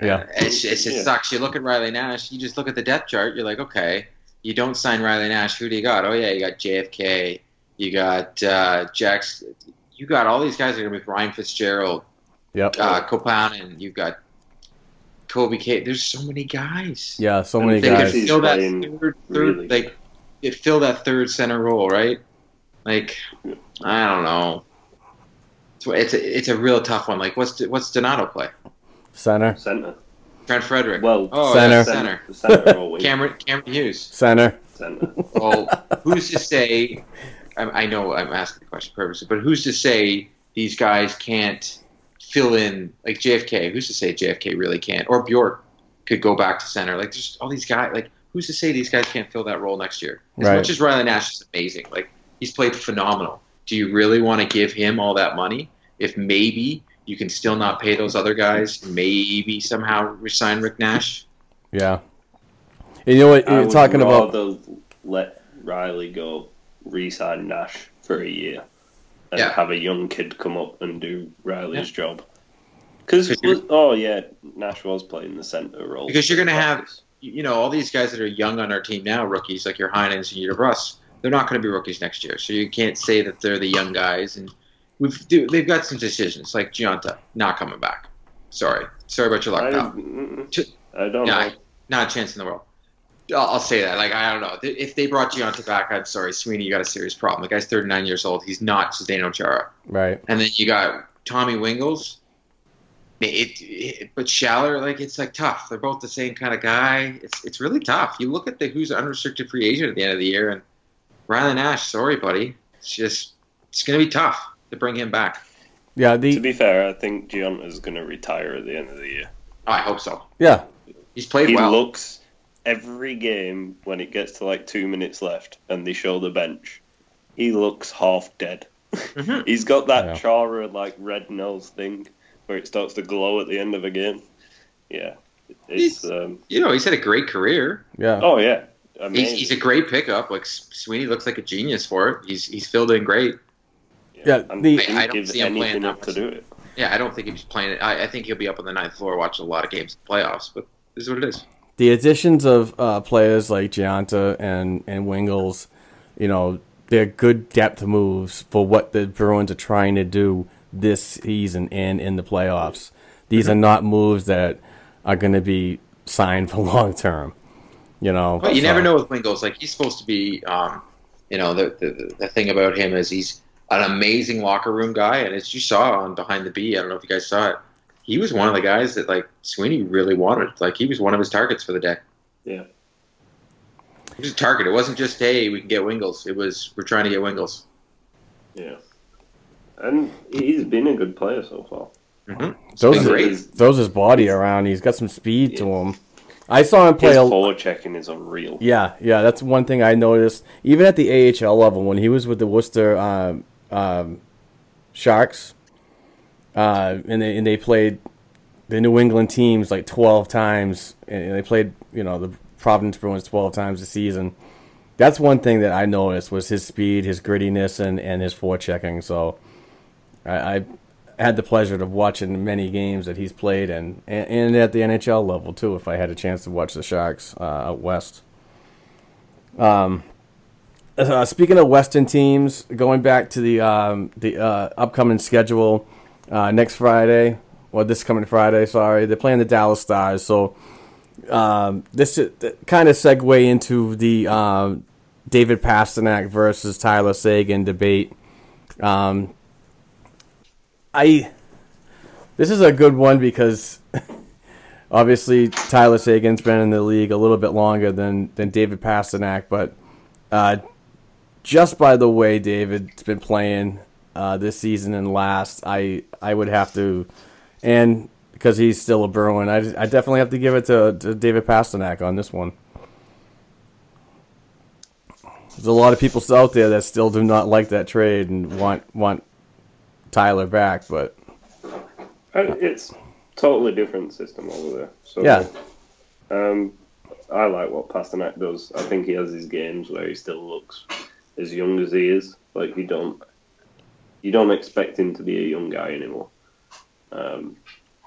yeah. It's, it's, it Yeah. sucks. You look at Riley Nash, you just look at the depth chart, you're like, okay, you don't sign Riley Nash. Who do you got? Oh, yeah, you got JFK. You got uh, Jax. You got all these guys that are gonna be with Ryan Fitzgerald, Yep. uh, Koppanen. You've got Kobe K. There's so many guys. yeah. So many they guys. He's fill that third, third really like it fill that third center role, right? Like I don't know. It's it's a, it's a real tough one. Like what's what's Donato play? Center. Center. Trent Frederic. Well, oh, Center. yeah, center. Center or. Cameron Cameron Hughes. Center. Center. Well, who's to say? I, I know I'm asking the question purposely, but who's to say these guys can't fill in like JFK? Who's to say JFK really can't? Or Bjork could go back to center. Like there's all these guys. Like who's to say these guys can't fill that role next year? As Right. much as Riley Nash is amazing, like he's played phenomenal. Do you really want to give him all that money if maybe you can still not pay those other guys? Maybe somehow resign Rick Nash. Yeah. And you know what you're would talking about? rather let Riley go, re-sign Nash for a year, and Yeah. have a young kid come up and do Riley's job. Because oh yeah, Nash was playing the center role. Because you're gonna have- you know, all these guys that are young on our team now, rookies like your Heinens and your Russ, they're not going to be rookies next year. So you can't say that they're the young guys. And we've do, they've got some decisions like Gionta not coming back. Sorry, sorry about your luck, I, I don't Yeah, know. not a chance in the world. I'll, I'll say that. Like I don't know if they brought Gionta back. I'm sorry, Sweeney, you got a serious problem. The guy's 39 years old. He's not Zdeno Chara. Right. And then you got Tommy Wingels. It, it, but Schaller, like it's like tough. They're both the same kind of guy. It's it's really tough. You look at the who's unrestricted free agent at the end of the year, and Riley Nash. Sorry, buddy. It's just it's gonna be tough to bring him back. Yeah. To be fair, I think Gionta's going to retire at the end of the year. I hope so. yeah. He's played well. He well. looks every game when it gets to like two minutes left and they show the bench. He looks half dead. Mhm. [laughs] He's got that Yeah. Chara like red nose thing where it starts to glow at the end of a game. Yeah, it's He's- um, you know, he's had a great career. Yeah. oh yeah, He's, he's a great pickup. Like Sweeney looks like a genius for it. He's he's filled in great. Yeah, and the- I- I don't see him playing anything up to do it. Yeah, I don't think he's playing it. I, I think he'll be up on the ninth floor watching a lot of games in the playoffs. But this is what it is. The additions of uh, players like Gionta and and Wingels, you know, they're good depth moves for what the Bruins are trying to do this season and in the playoffs. These are not moves that are going to be signed [laughs] for long term. You know, But you so- never know with Wingels. Like he's supposed to be, um, you know, the, the the thing about him is he's an amazing locker room guy, and as you saw on Behind the B, I don't know if you guys saw it. He was one of the guys that like Sweeney really wanted. Like he was one of his targets for the day. Yeah, He was a target. It wasn't just hey, we can get Wingels. It was we're trying to get Wingels. yeah, and he's been a good player so far. Mm-hmm. throws, his, throws his body around. He's got some speed to him. I saw him play a. His a forward checking is unreal. Yeah, yeah, that's one thing I noticed. Even at the AHL level, when he was with the Worcester um, um, Sharks, uh, and they and they played the New England teams like twelve times, and they played you know the Providence Bruins twelve times a season. That's one thing that I noticed was his speed, his grittiness, and and his forechecking. So, I, I had the pleasure of watching many games that he's played, and, and at the NHL level too. If I had a chance to watch the Sharks uh, out west. Um, uh, speaking of Western teams, going back to the um, the uh, upcoming schedule uh, next Friday, or this coming Friday, sorry, they're playing the Dallas Stars. So um, this kind of segue into the um, David Pastrnak versus Tyler Seguin debate. Um, I this is a good one because [laughs] obviously Tyler Seguin's been in the league a little bit longer than than David Pastrnak, but uh, just by the way David's been playing uh, this season and last, I I would have to, and because he's still a Bruin, I, I definitely have to give it to, to David Pastrnak on this one. There's a lot of people out there that still do not like that trade and want want Tyler back, but Uh, It's totally different system over there. So Yeah. um, I like what Pastrnak does. I think he has his games where he still looks as young as he is. Like you don't you don't expect him to be a young guy anymore. Um,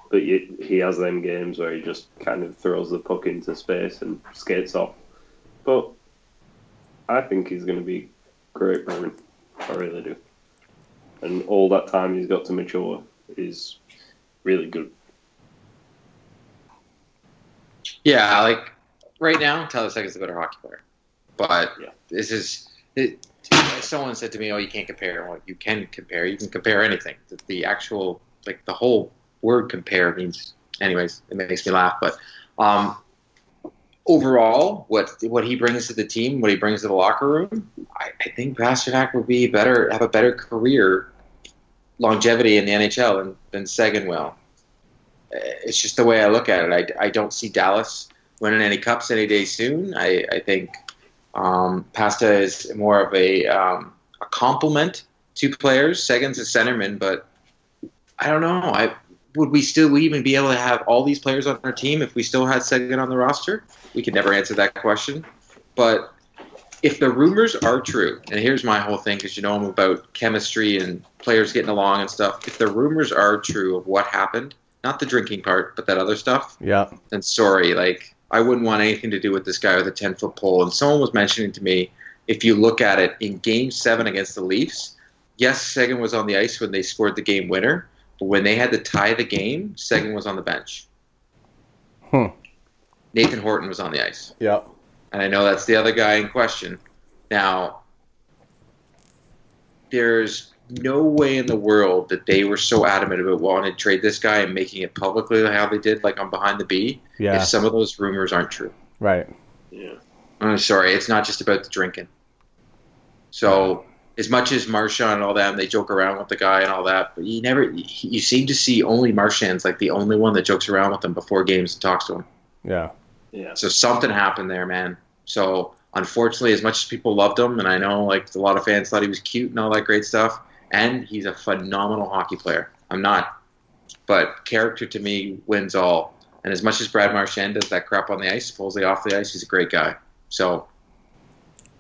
but you, he has them games where he just kind of throws the puck into space and skates off. But I think he's going to be great Bruin. I really do. And all that time he's got to mature is really good. Yeah, like right now, Tyler Seguin's a better hockey player. But Yeah. this is it, someone said to me, "Oh, you can't compare." Well, you can compare. You can compare anything. The, the actual, like the whole word "compare" means. Anyways, it makes me laugh. But um, overall, what what he brings to the team, what he brings to the locker room, I, I think Pastrnak will be better, have a better career longevity in the NHL than, than Seguin will. Uh, It's just the way I look at it. I, I don't see Dallas winning any cups any day soon. I, I think um, Pasta is more of a um, a complement to players. Seguin's a centerman, but I don't know. I would we still even be able to have all these players on our team if we still had Seguin on the roster? We could never answer that question. But if the rumors are true, and here's my whole thing, because you know I'm about chemistry and players getting along and stuff. If the rumors are true of what happened, not the drinking part, but that other stuff, yeah, then sorry, like I wouldn't want anything to do with this guy with a ten foot pole. And someone was mentioning to me, if you look at it in Game Seven against the Leafs, yes, Seguin was on the ice when they scored the game winner, but when they had to tie the game, Seguin was on the bench. Hmm. Nathan Horton was on the ice yeah, and I know that's the other guy in question. Now, there's no way in the world that they were so adamant about wanting to trade this guy and making it publicly how they did, like on Behind the B, yeah, if some of those rumors aren't true. right, Yeah. I'm sorry, it's not just about the drinking. So, as much as Marchand and all them, they joke around with the guy and all that, but you never, you seem to see only Marchand's like the only one that jokes around with him before games and talks to him. yeah, Yeah. So something happened there, man. So unfortunately, as much as people loved him, and I know like a lot of fans thought he was cute and all that great stuff, and he's a phenomenal hockey player. I'm not, but character to me wins all. And as much as Brad Marchand does that crap on the ice, supposedly off the ice, he's a great guy. So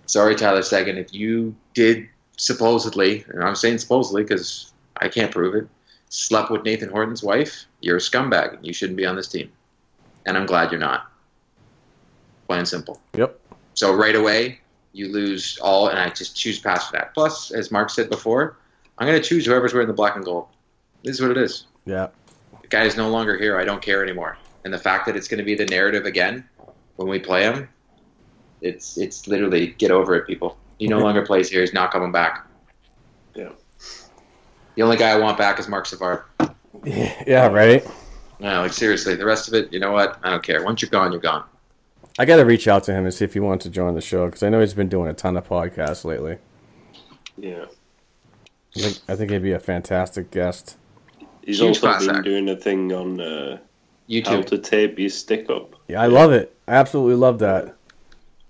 sorry, Tyler Seguin, if you did supposedly, and I'm saying supposedly because I can't prove it, slept with Nathan Horton's wife, you're a scumbag and you shouldn't be on this team. And I'm glad you're not. Plain and simple. yep, So right away, you lose all, and I just choose past that. Plus, as Mark said before, I'm going to choose whoever's wearing the black and gold. This is what it is. yeah, The guy is no longer here. I don't care anymore. And the fact that it's going to be the narrative again when we play him, it's it's literally get over it, people. He no longer plays here. He's not coming back. Yeah. The only guy I want back is Marc Savard. [laughs] yeah, right. No, like seriously, the rest of it, you know what? I don't care. Once you're gone, you're gone. I got to reach out to him and see if he wants to join the show because I know he's been doing a ton of podcasts lately. Yeah. I think I think he'd be a fantastic guest. He's Huge also class been act. doing a thing on uh, how YouTube. to tape your stick up. Yeah, I love it. I absolutely love that.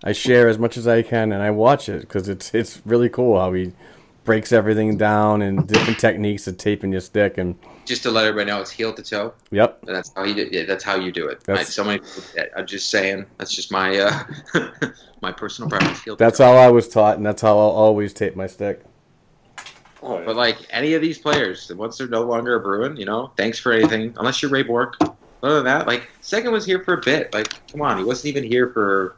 I share as much as I can and I watch it because it's it's really cool how he breaks everything down and different techniques of taping your stick and Just to let everybody know, it's heel to toe. yep, And that's how you do, yeah, that's how you do it. That's- I, so many. I'm just saying. That's just my uh, [laughs] my personal preference. Heel to that's toe. how I was taught and that's how I'll always tape my stick. Oh, yeah. But like any of these players, once they're no longer a Bruin, you know, thanks for anything. Unless you're Ray Bourque. Other than that, like second was here for a bit. Like, come on, he wasn't even here for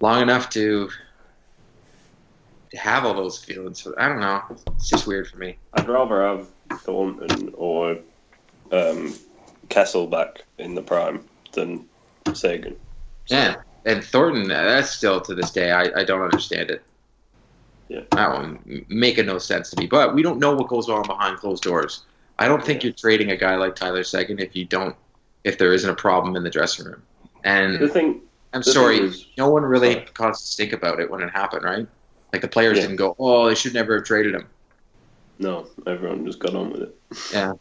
long enough to to have all those feelings. I don't know. It's just weird for me. I'd rather have Thornton or um, Kessel back in the prime than Seguin. Yeah, and Thornton, uh, that's still to this day, I, I don't understand it. Yeah. That one making no sense to me. But we don't know what goes on behind closed doors. I don't think you're trading a guy like Tyler Seguin if you don't, if there isn't a problem in the dressing room. And The thing, I'm the sorry, thing is- no one really Sorry. caused a stink about it when it happened, right? Like the players Yeah. didn't go, "Oh, they should never have traded him." no, everyone just got on with it. Yeah,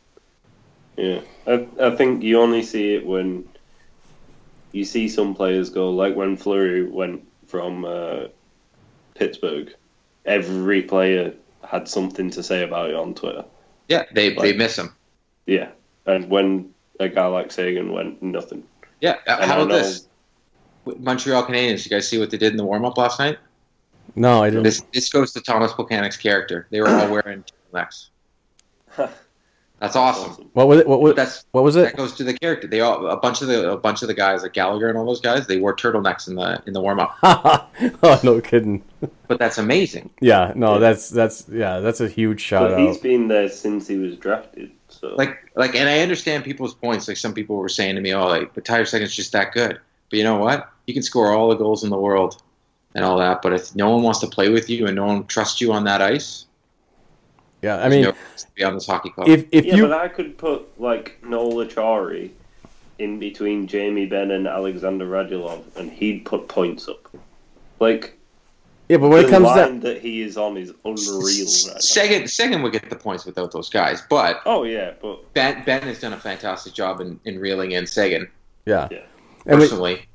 [laughs] Yeah, I, I think you only see it when you see some players go, like when Fleury went from uh, Pittsburgh. Every player had something to say about it on Twitter. yeah, they they miss him. Yeah, and when a guy like Seguin went, nothing. Yeah, And how about know- this? Montreal Canadiens, you guys see what they did in the warm up last night? No, I didn't. This this goes to Tomas Plekanec's character. They were all wearing [coughs] turtlenecks. [laughs] That's awesome. What was it? What was That's what was it? that goes to the character. They all a bunch of the a bunch of the guys like Gallagher and all those guys. They wore turtlenecks in the in the warm up. [laughs] oh, no kidding. But that's amazing. Yeah, no, that's that's yeah, that's a huge shout But he's out. been there since he was drafted. So Like like, and I understand people's points. Like some people were saying to me, "Oh, like, but Tyler Seguin's just that good." But you know what? You can score all the goals in the world and all that. But if no one wants to play with you and no one trusts you on that ice, Yeah, I mean, no to be on this hockey club. if if yeah, you but I could put like Nola Chari in between Jamie Benn and Alexander Radulov, and he'd put points up. Like yeah, but when the it comes line to that he is on is unreal right now. Second, second would get the points without those guys, but Oh yeah, but Benn, Benn has done a fantastic job in, in reeling in Seguin. yeah, Yeah. and when, Personally,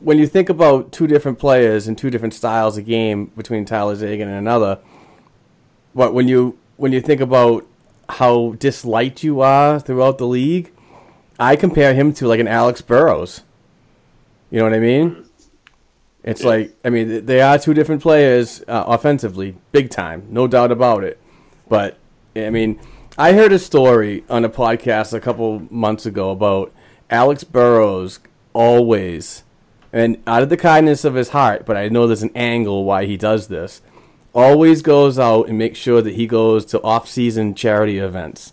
when you think about two different players and two different styles of game between Tyler Seguin and another, what when you when you think about how disliked you are throughout the league, I compare him to like an Alex Burrows. You know what I mean? It's Yeah. like I mean they are two different players uh, offensively, big time, no doubt about it. But I mean, I heard a story on a podcast a couple months ago about Alex Burrows always, and out of the kindness of his heart, but I know there's an angle why he does this. Always goes out and makes sure that he goes to off-season charity events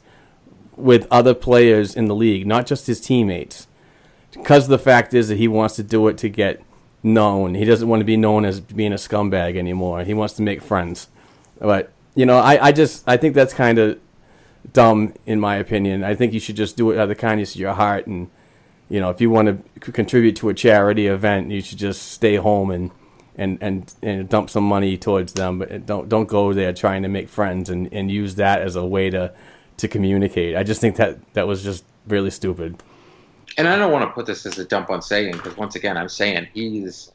with other players in the league, not just his teammates. Because the fact is that he wants to do it to get known. He doesn't want to be known as being a scumbag anymore. He wants to make friends. But you know, I, I just I think that's kind of dumb in my opinion. I think you should just do it out of the kindness of your heart, and you know, if you want to contribute to a charity event, you should just stay home and and and, and dump some money towards them. But don't don't go there trying to make friends and, and use that as a way to to communicate. I just think that that was just really stupid. and I don't want to put this as a dump on Seguin because once again, I'm saying he's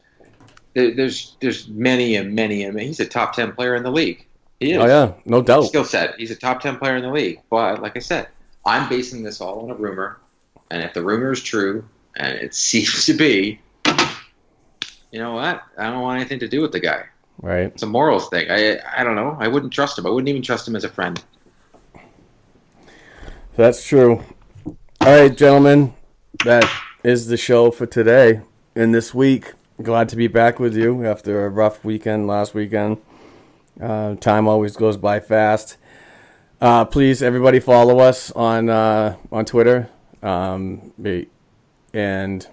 there, there's there's many and many and he's a top ten player in the league. He is. Oh yeah, no doubt. skill set. He's a top ten player in the league. But like I said, I'm basing this all on a rumor, and if the rumor is true, and it [laughs] seems to be, you know what? I don't want anything to do with the guy. Right. It's a morals thing. I I don't know. I wouldn't trust him. I wouldn't even trust him as a friend. That's true. All right, gentlemen, that is the show for today and this week. Glad to be back with you after a rough weekend last weekend. Uh, time always goes by fast. Uh, please, everybody, follow us on uh, on Twitter. Um, and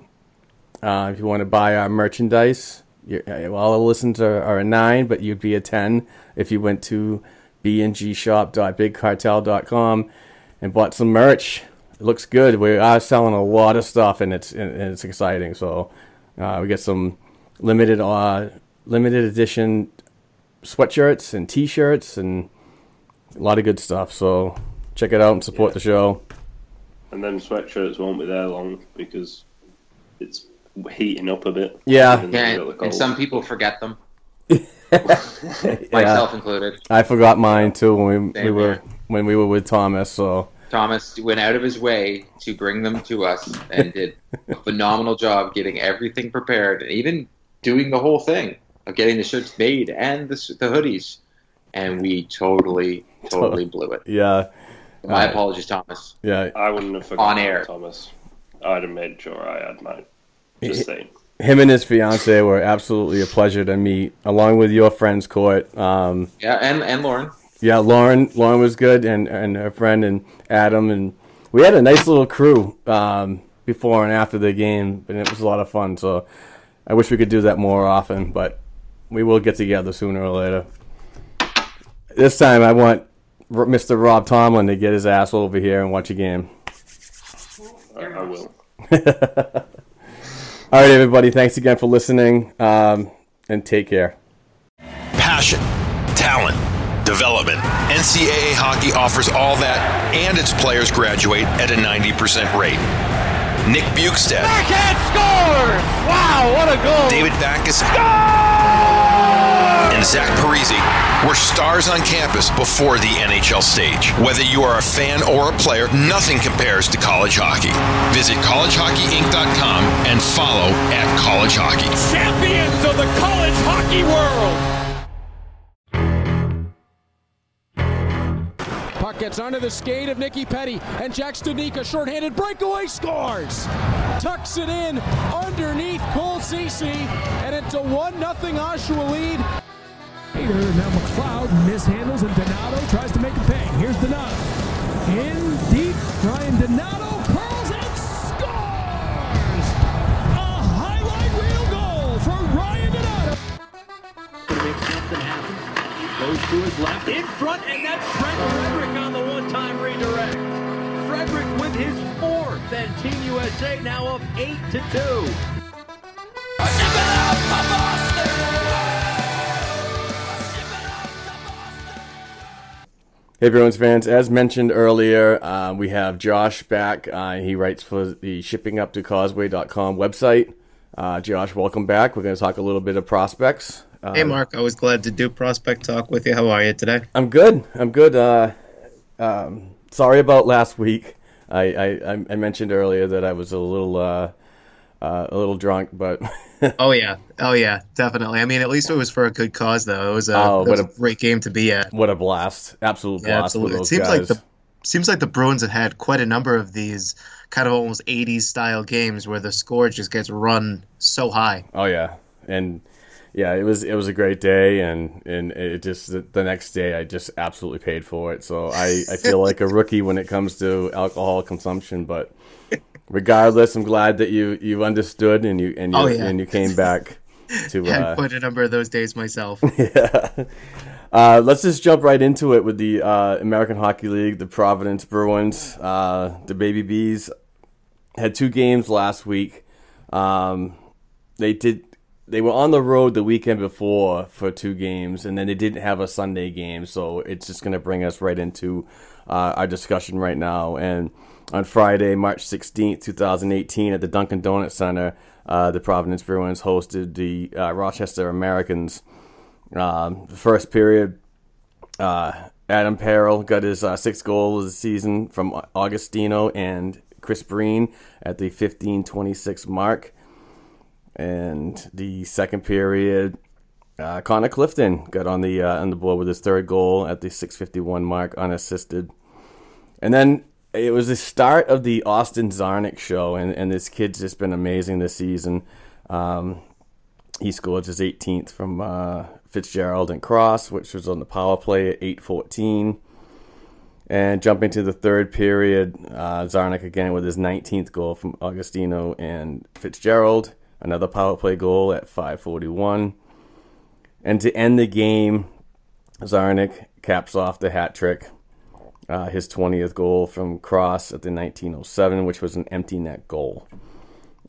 uh, if you want to buy our merchandise, you, uh, all the listens are, are a nine, but you'd be a ten if you went to bngshop.bigcartel.com and bought some merch. It looks good. We are selling a lot of stuff, and it's and it's exciting. So uh, we get some limited uh, limited edition sweatshirts and T-shirts and a lot of good stuff. So check it out and support the show. and then sweatshirts won't be there long because it's heating up a bit. Yeah. And Yeah, then and, you've got the and some people forget them, [laughs] Yeah, myself included. I forgot mine too when we, we were when we were with Thomas. So Thomas went out of his way to bring them to us and did a phenomenal job getting everything prepared, and even doing the whole thing of getting the shirts made and the, the hoodies. And we totally, totally [laughs] blew it. yeah, My Uh, apologies, Thomas. yeah. I wouldn't have forgotten On air. Thomas. I'd have made sure I had mine. Just saying. Him and his fiance were absolutely a pleasure to meet, along with your friends, Court. Um, Yeah, and and Lauren. yeah, Lauren. Lauren was good, and and her friend and Adam, and we had a nice little crew um, before and after the game, and it was a lot of fun. So I wish we could do that more often, but we will get together sooner or later. This time, I want Mr. Rob Tomlin to get his ass over here and watch a game. I, I will. [laughs] All right, everybody. Thanks again for listening, um, and take care. Passion, talent, development. NCAA hockey offers all that, and its players graduate at a 90% rate. Nick Bjugstad. Backhand scores! Wow, what a goal! David Backes. And Zach Parise were stars on campus before the NHL stage. Whether you are a fan or a player, nothing compares to college hockey. Visit collegehockeyinc.com and follow at college hockey. Champions of the college hockey world! Puck gets under the skate of Nicky Petty, and Jack Studnicka, shorthanded breakaway, scores! Tucks it in underneath Cole Ceci, and it's a 1 0 Oshawa lead. Peter, now McLeod mishandles, and Donato tries to make a pay. Here's Donato. In deep, Ryan Donato curls and scores! A highlight reel goal for Ryan Donato. To make something happen. Goes to his left, in front, and that's Trent Frederic on the one-time redirect. Frederic with his fourth, and Team USA now up 8 to 2. Hey, Bruins fans. As mentioned earlier, uh, we have Josh back. Uh, he writes for the shippinguptocauseway.com website. Uh, Josh, welcome back. We're going to talk a little bit of prospects. hey, Mark. Always glad to do prospect talk with you. How are you today? I'm good. I'm good. Uh, um, sorry about last week. I, I, I mentioned earlier that I was a little uh, a little drunk, but [laughs] oh yeah, oh yeah, definitely. I mean, at least it was for a good cause, though. It was a, Oh, it was what a great game to be at. what a blast! Absolute Yeah, blast with absolutely. It seems guys. like the seems like the Bruins have had quite a number of these kind of almost 80s style games where the score just gets run so high. Oh yeah, and yeah, it was it was a great day, and and it just the, the next day I just absolutely paid for it. So I I feel like a rookie when it comes to alcohol consumption, but regardless, I'm glad that you you understood and you and you Oh, yeah. and you came back [laughs] to. Had Uh, quite a number of those days myself. [laughs] yeah. Uh, let's just jump right into it with the uh, American Hockey League, the Providence Bruins, uh, the Baby Bees had two games last week. Um, they did. They were on the road the weekend before for two games, and then they didn't have a Sunday game. So it's just going to bring us right into uh, our discussion right now. And on Friday, March sixteenth, two thousand eighteen, at the Dunkin' Donuts Center, uh, the Providence Bruins hosted the uh, Rochester Americans. Um, the first period, uh, Adam Perrell got his uh, sixth goal of the season from Agostino and Chris Breen at the 15:26 mark. And the second period, uh, Connor Clifton got on the uh, on the board with his third goal at the 6:51 mark, unassisted. And then it was the start of the Austin Czarnik show, and, and this kid's just been amazing this season. Um, he scored his 18th from uh, Fitzgerald and Cross, which was on the power play at 8:14. And jumping to the third period, uh, Czarnik again with his 19th goal from Agostino and Fitzgerald, another power play goal at 5:41. And to end the game, Czarnik caps off the hat trick, uh, his 20th goal from Cross at the 1907, which was an empty net goal.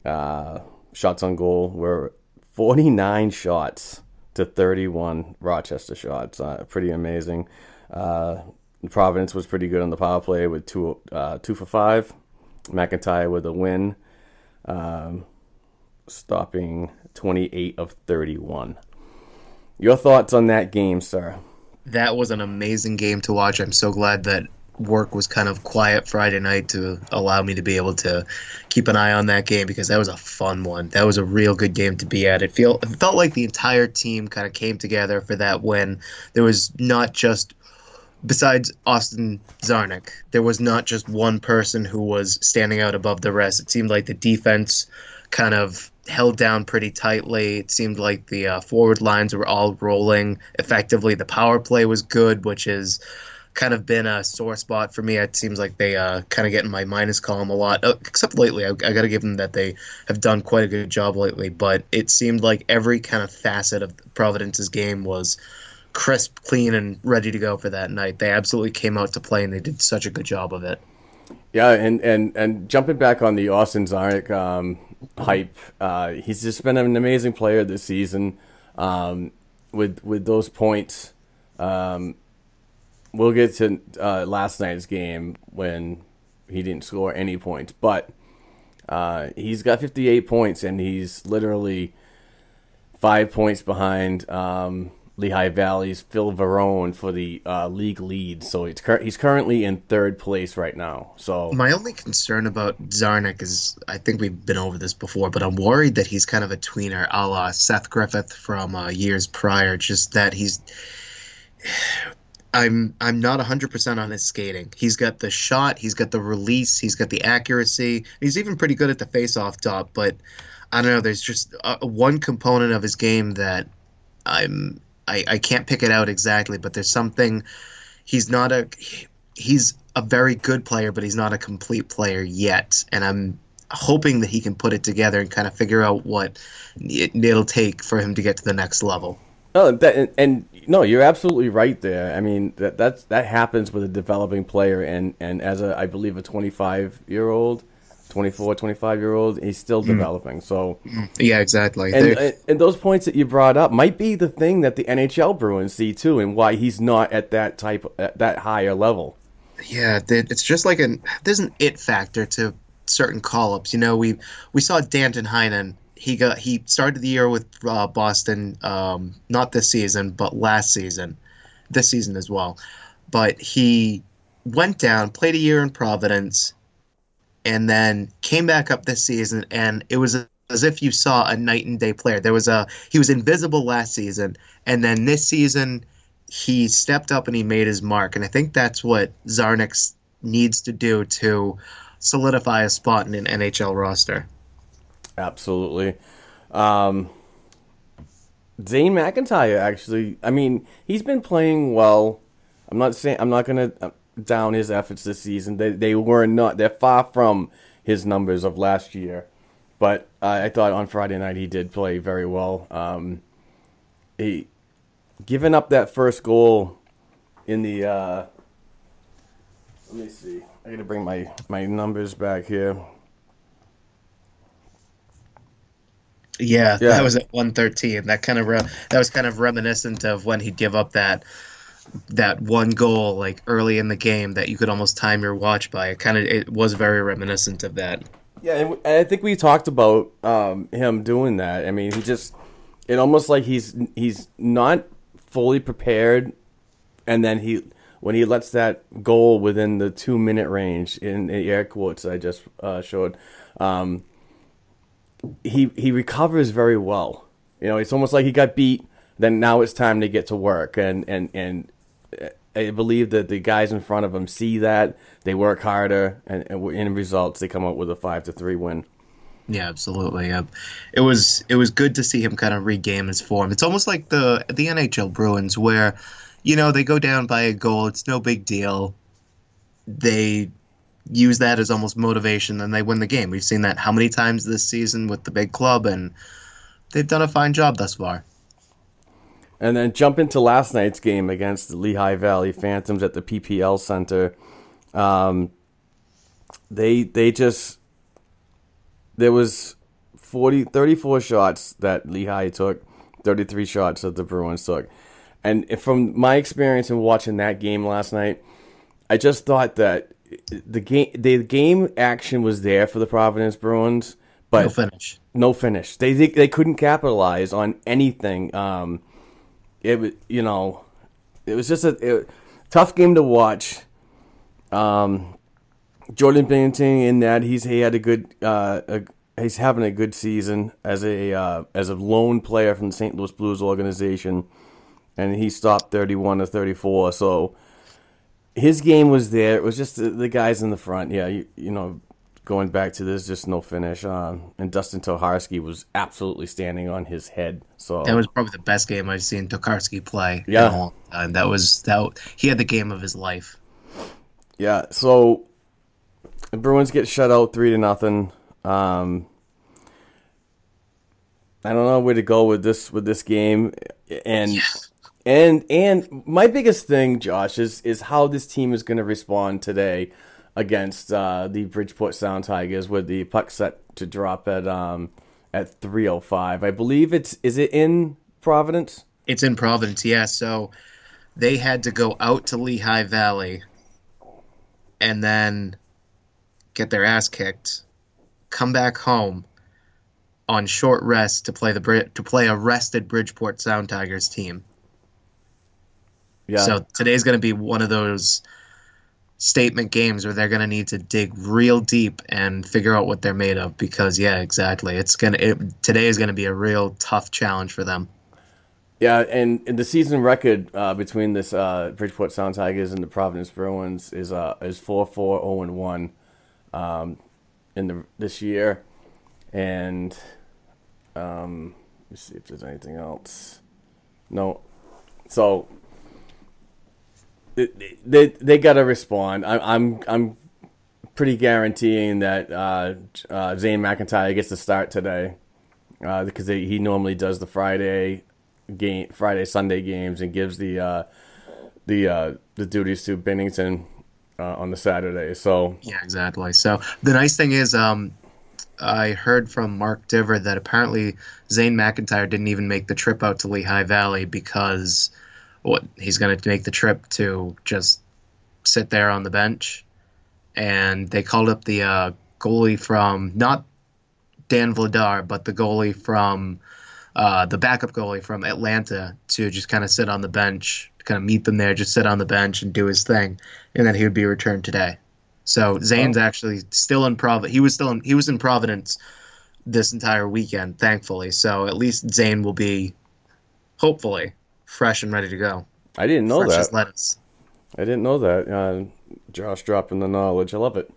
Uh, shots on goal were 49 shots to 31 Rochester shots. Uh, pretty amazing. Uh, Providence was pretty good on the power play with two uh, two for five. McIntyre with a win, um, stopping 28 of 31. Your thoughts on that game, sir? That was an amazing game to watch. I'm so glad that work was kind of quiet Friday night to allow me to be able to keep an eye on that game because that was a fun one. That was a real good game to be at. It feel it felt like the entire team kind of came together for that win. There was not just besides Austin Czarnik, there was not just one person who was standing out above the rest. It seemed like the defense kind of held down pretty tightly. It seemed like the uh, forward lines were all rolling effectively. The power play was good, which has kind of been a sore spot for me. It seems like they uh, kind of get in my minus column a lot, uh, except lately. I, I got to give them that they have done quite a good job lately. But it seemed like every kind of facet of Providence's game was crisp, clean, and ready to go for that night. They absolutely came out to play, and they did such a good job of it. Yeah, and, and, and jumping back on the Austin Czarnik um, hype, uh, he's just been an amazing player this season. Um, with with those points, um, we'll get to uh, last night's game when he didn't score any points, but uh, he's got 58 points and he's literally five points behind um, Lehigh Valley's Phil Varone for the uh, league lead. So he's, cur- he's currently in third place right now. So My only concern about Czarnik is I think we've been over this before, but I'm worried that he's kind of a tweener a la Seth Griffith from uh, years prior. Just that he's. [sighs] I'm I'm not 100% on his skating. He's got the shot, he's got the release, he's got the accuracy. He's even pretty good at the face-off dot, but I don't know, there's just uh, one component of his game that I'm I, I can't pick it out exactly, but there's something he's not a he's a very good player, but he's not a complete player yet. And I'm hoping that he can put it together and kind of figure out what it, it'll take for him to get to the next level. Oh, that, and, and no, you're absolutely right there. I mean, that that's that happens with a developing player, and and as a I believe a 25 year old, 24, 25 year old, he's still Mm. developing. So Yeah, exactly. and, and and those points that you brought up might be the thing that the NHL Bruins see too, and why he's not at that type at that higher level. Yeah, it's just like an there's an it factor to certain call ups. You know, we we saw Danton Heinen. He got he started the year with uh, Boston, um, not this season, but last season, this season as well. But he went down, played a year in Providence, and then came back up this season, and it was as if you saw a night and day player. There was a he was invisible last season, and then this season he stepped up and he made his mark. And I think that's what Czarnik needs to do to solidify a spot in an NHL roster. Absolutely. Um, Zane McIntyre actually. I mean, he's been playing well. I'm not saying I'm not gonna down his efforts this season. They they were not. They're far from his numbers of last year. But uh, I thought on Friday night he did play very well. Um, he giving up that first goal in the. Uh, let me see. I got to bring my my numbers back here. Yeah, Yeah. that was at 113. That kind of re- that was kind of reminiscent of when he'd give up that that one goal like early in the game that you could almost time your watch by. It kind of it was very reminiscent of that. Yeah, I think we talked about um, him doing that. I mean, he just it almost like he's he's not fully prepared, and then he when he lets that goal within the two minute range in the air quotes I just uh, showed, um, he he recovers very well. You know, it's almost like he got beat. Then now it's time to get to work, and and and I believe that the guys in front of them see that they work harder, and, and in results they come up with a five to three win. Yeah, absolutely. It was it was good to see him kind of regain his form. It's almost like the the NHL Bruins where, you know, they go down by a goal, it's no big deal. They use that as almost motivation and they win the game. We've seen that how many times this season with the big club and they've done a fine job thus far. And then jump into last night's game against the Lehigh Valley Phantoms at the PPL Center. Um, they they just there was 40, 34 shots that Lehigh took, 33 shots that the Bruins took. And from my experience in watching that game last night, I just thought that the game the game action was there for the Providence Bruins, but No finish. No finish. They they, they couldn't capitalize on anything. Um, it was you know, it was just a it, tough game to watch. Um, Jordan Binnington in that he's he had a good uh, a, he's having a good season as a uh, as a lone player from the St. Louis Blues organization, and he stopped thirty one to thirty four. So his game was there. It was just the, the guys in the front. Yeah, you, you know, going back to this, just no finish. Um, and Dustin Tokarski was absolutely standing on his head. So That was probably the best game I've seen Tokarski play Yeah. in a long time. That was that he had the game of his life. Yeah, so the Bruins get shut out three to nothing. Um, I don't know where to go with this with this game, and and and my biggest thing, Josh, is is how this team is going to respond today. Against uh, the Bridgeport Sound Tigers with the puck set to drop at um, at 3:05. I believe it's is it in Providence? It's in Providence, yeah. So they had to go out to Lehigh Valley and then get their ass kicked, come back home on short rest to play the to play a rested Bridgeport Sound Tigers team. Yeah. So today's going to be one of those statement games where they're going to need to dig real deep and figure out what they're made of because yeah, exactly. It's going to today is going to be a real tough challenge for them. Yeah, and, and the season record uh, between this uh, Bridgeport Sound Tigers and the Providence Bruins is uh, is four four zero and one, um, in the this year, and um, let me see if there's anything else. No, so they they, got to respond. I, I'm I'm pretty guaranteeing that uh, uh, Zane McIntyre gets the start today uh, because they, he normally does the Friday game, Friday Sunday games, and gives the uh, the uh, the duties to Binnington uh, on the Saturday. So Yeah, exactly. So the nice thing is, um, I heard from Mark Divver that apparently Zane McIntyre didn't even make the trip out to Lehigh Valley because what he's going to make the trip to just sit there on the bench, and they called up the uh, goalie from not Dan Vladar, but the goalie from uh, the backup goalie from Atlanta to just kind of sit on the bench, kind of meet them there, just sit on the bench and do his thing, and then he would be returned today. So Zane's actually still in Providence. He was still in, he was in Providence this entire weekend, thankfully. So at least Zane will be, hopefully, fresh and ready to go. I didn't know fresh that. lettuce. I didn't know that. Uh, Josh dropping the knowledge. I love it.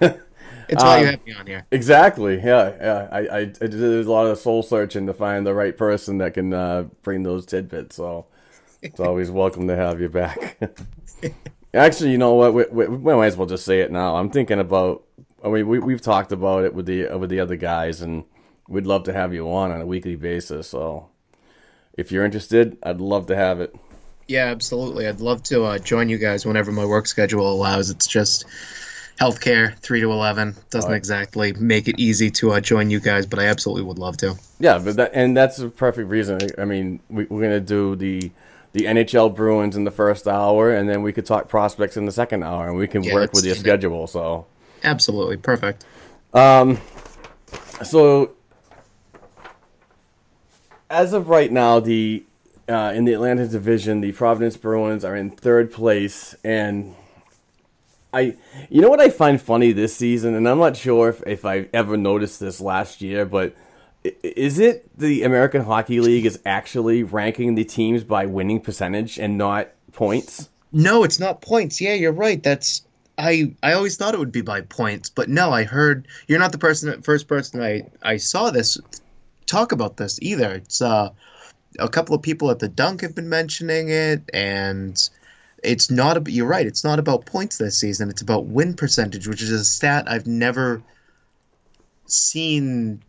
[laughs] It's why you Um, have me on here. Exactly. Yeah. Yeah. I, I, I did a lot of soul searching to find the right person that can uh, bring those tidbits. So it's [laughs] always welcome to have you back. [laughs] Actually, you know what? We, we, we might as well just say it now. I'm thinking about. I mean, we we've talked about it with the with the other guys, and we'd love to have you on on a weekly basis. So if you're interested, I'd love to have it. Yeah, absolutely. I'd love to uh, join you guys whenever my work schedule allows. It's just healthcare, three to eleven. Doesn't Alright. exactly make it easy to uh, join you guys, but I absolutely would love to. Yeah, but that and that's a perfect reason. I mean, we, we're gonna do the the NHL Bruins in the first hour, and then we could talk prospects in the second hour, and we can Yeah, work with your schedule. So, Absolutely perfect. um, so as of right now, the uh, in the Atlantic Division, the Providence Bruins are in third place, and I, you know what I find funny this season, and I'm not sure if, if I ever noticed this last year, but is it the American Hockey League is actually ranking the teams by winning percentage and not points? No, it's not points. Yeah, you're right. That's I I always thought it would be by points, but no, I heard you're not the person first person I I saw this talk about this either. It's uh a couple of people at the dunk have been mentioning it and it's not a, you're right, it's not about points this season. It's about win percentage, which is a stat I've never seen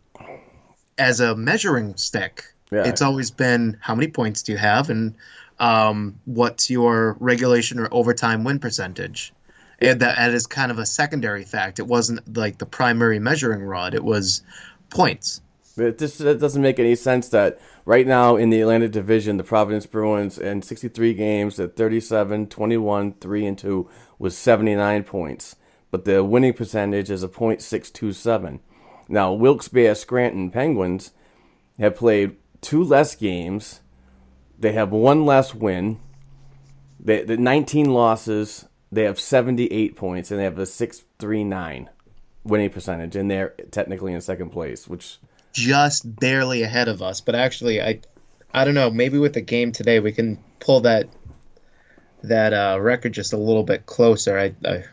as a measuring stick. Yeah. It's always been how many points do you have and um, what's your regulation or overtime win percentage. And that, that is kind of a secondary fact. It wasn't like the primary measuring rod. It was points. Just it doesn't make any sense that right now in the Atlantic Division, the Providence Bruins in 63 games at 37, 21, 3 and 2 was 79 points, but the winning percentage is a .627. Now, Wilkes-Barre Scranton Penguins have played two less games. They have one less win. They the 19 losses. They have 78 points and they have a 639 winning percentage and they're technically in second place, which Just barely ahead of us. But actually, I, I don't know. Maybe with the game today, we can pull that that uh, record just a little bit closer. I, I,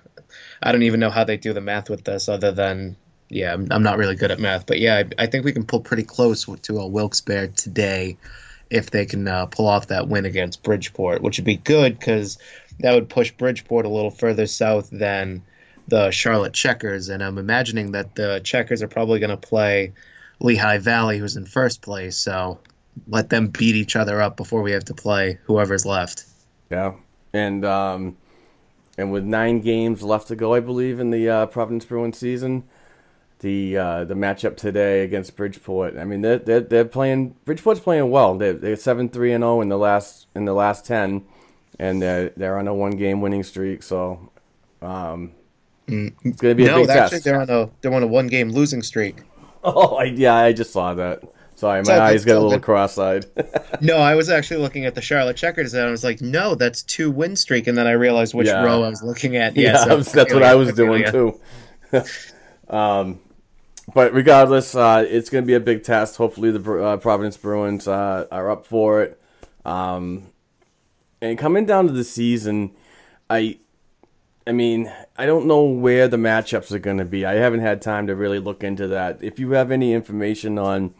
I don't even know how they do the math with this, other than yeah, I'm, I'm not really good at math. But yeah, I, I think we can pull pretty close to a Wilkes Barre today if they can uh, pull off that win against Bridgeport, which would be good because that would push Bridgeport a little further south than the Charlotte Checkers. And I'm imagining that the Checkers are probably going to play Lehigh Valley, who's in first place. So let them beat each other up before we have to play whoever's left. Yeah, and um, and with nine games left to go, I believe in the uh, Providence Bruins season, the uh, the matchup today against Bridgeport. I mean, they're they're, they're playing. Bridgeport's playing well. They're they're seven three and zero in the last in the last ten, and they're they're on a one game winning streak. So, um, it's gonna be a no, big actually, test. they're on a they're on a one game losing streak. [laughs] Oh, I, yeah, I just saw that. Sorry, my eyes got a little cross-eyed. [laughs] No, I was actually looking at the Charlotte Checkers and I was like, no, that's two win streak, and then I realized which Yeah. row I was looking at. Yeah, Yeah, so- [laughs] that's what I was doing too. um, but regardless, uh, it's going to be a big test. Hopefully, the uh, Providence Bruins uh, are up for it. Um, and coming down to the season, I, I mean, I don't know where the matchups are going to be. I haven't had time to really look into that. If you have any information on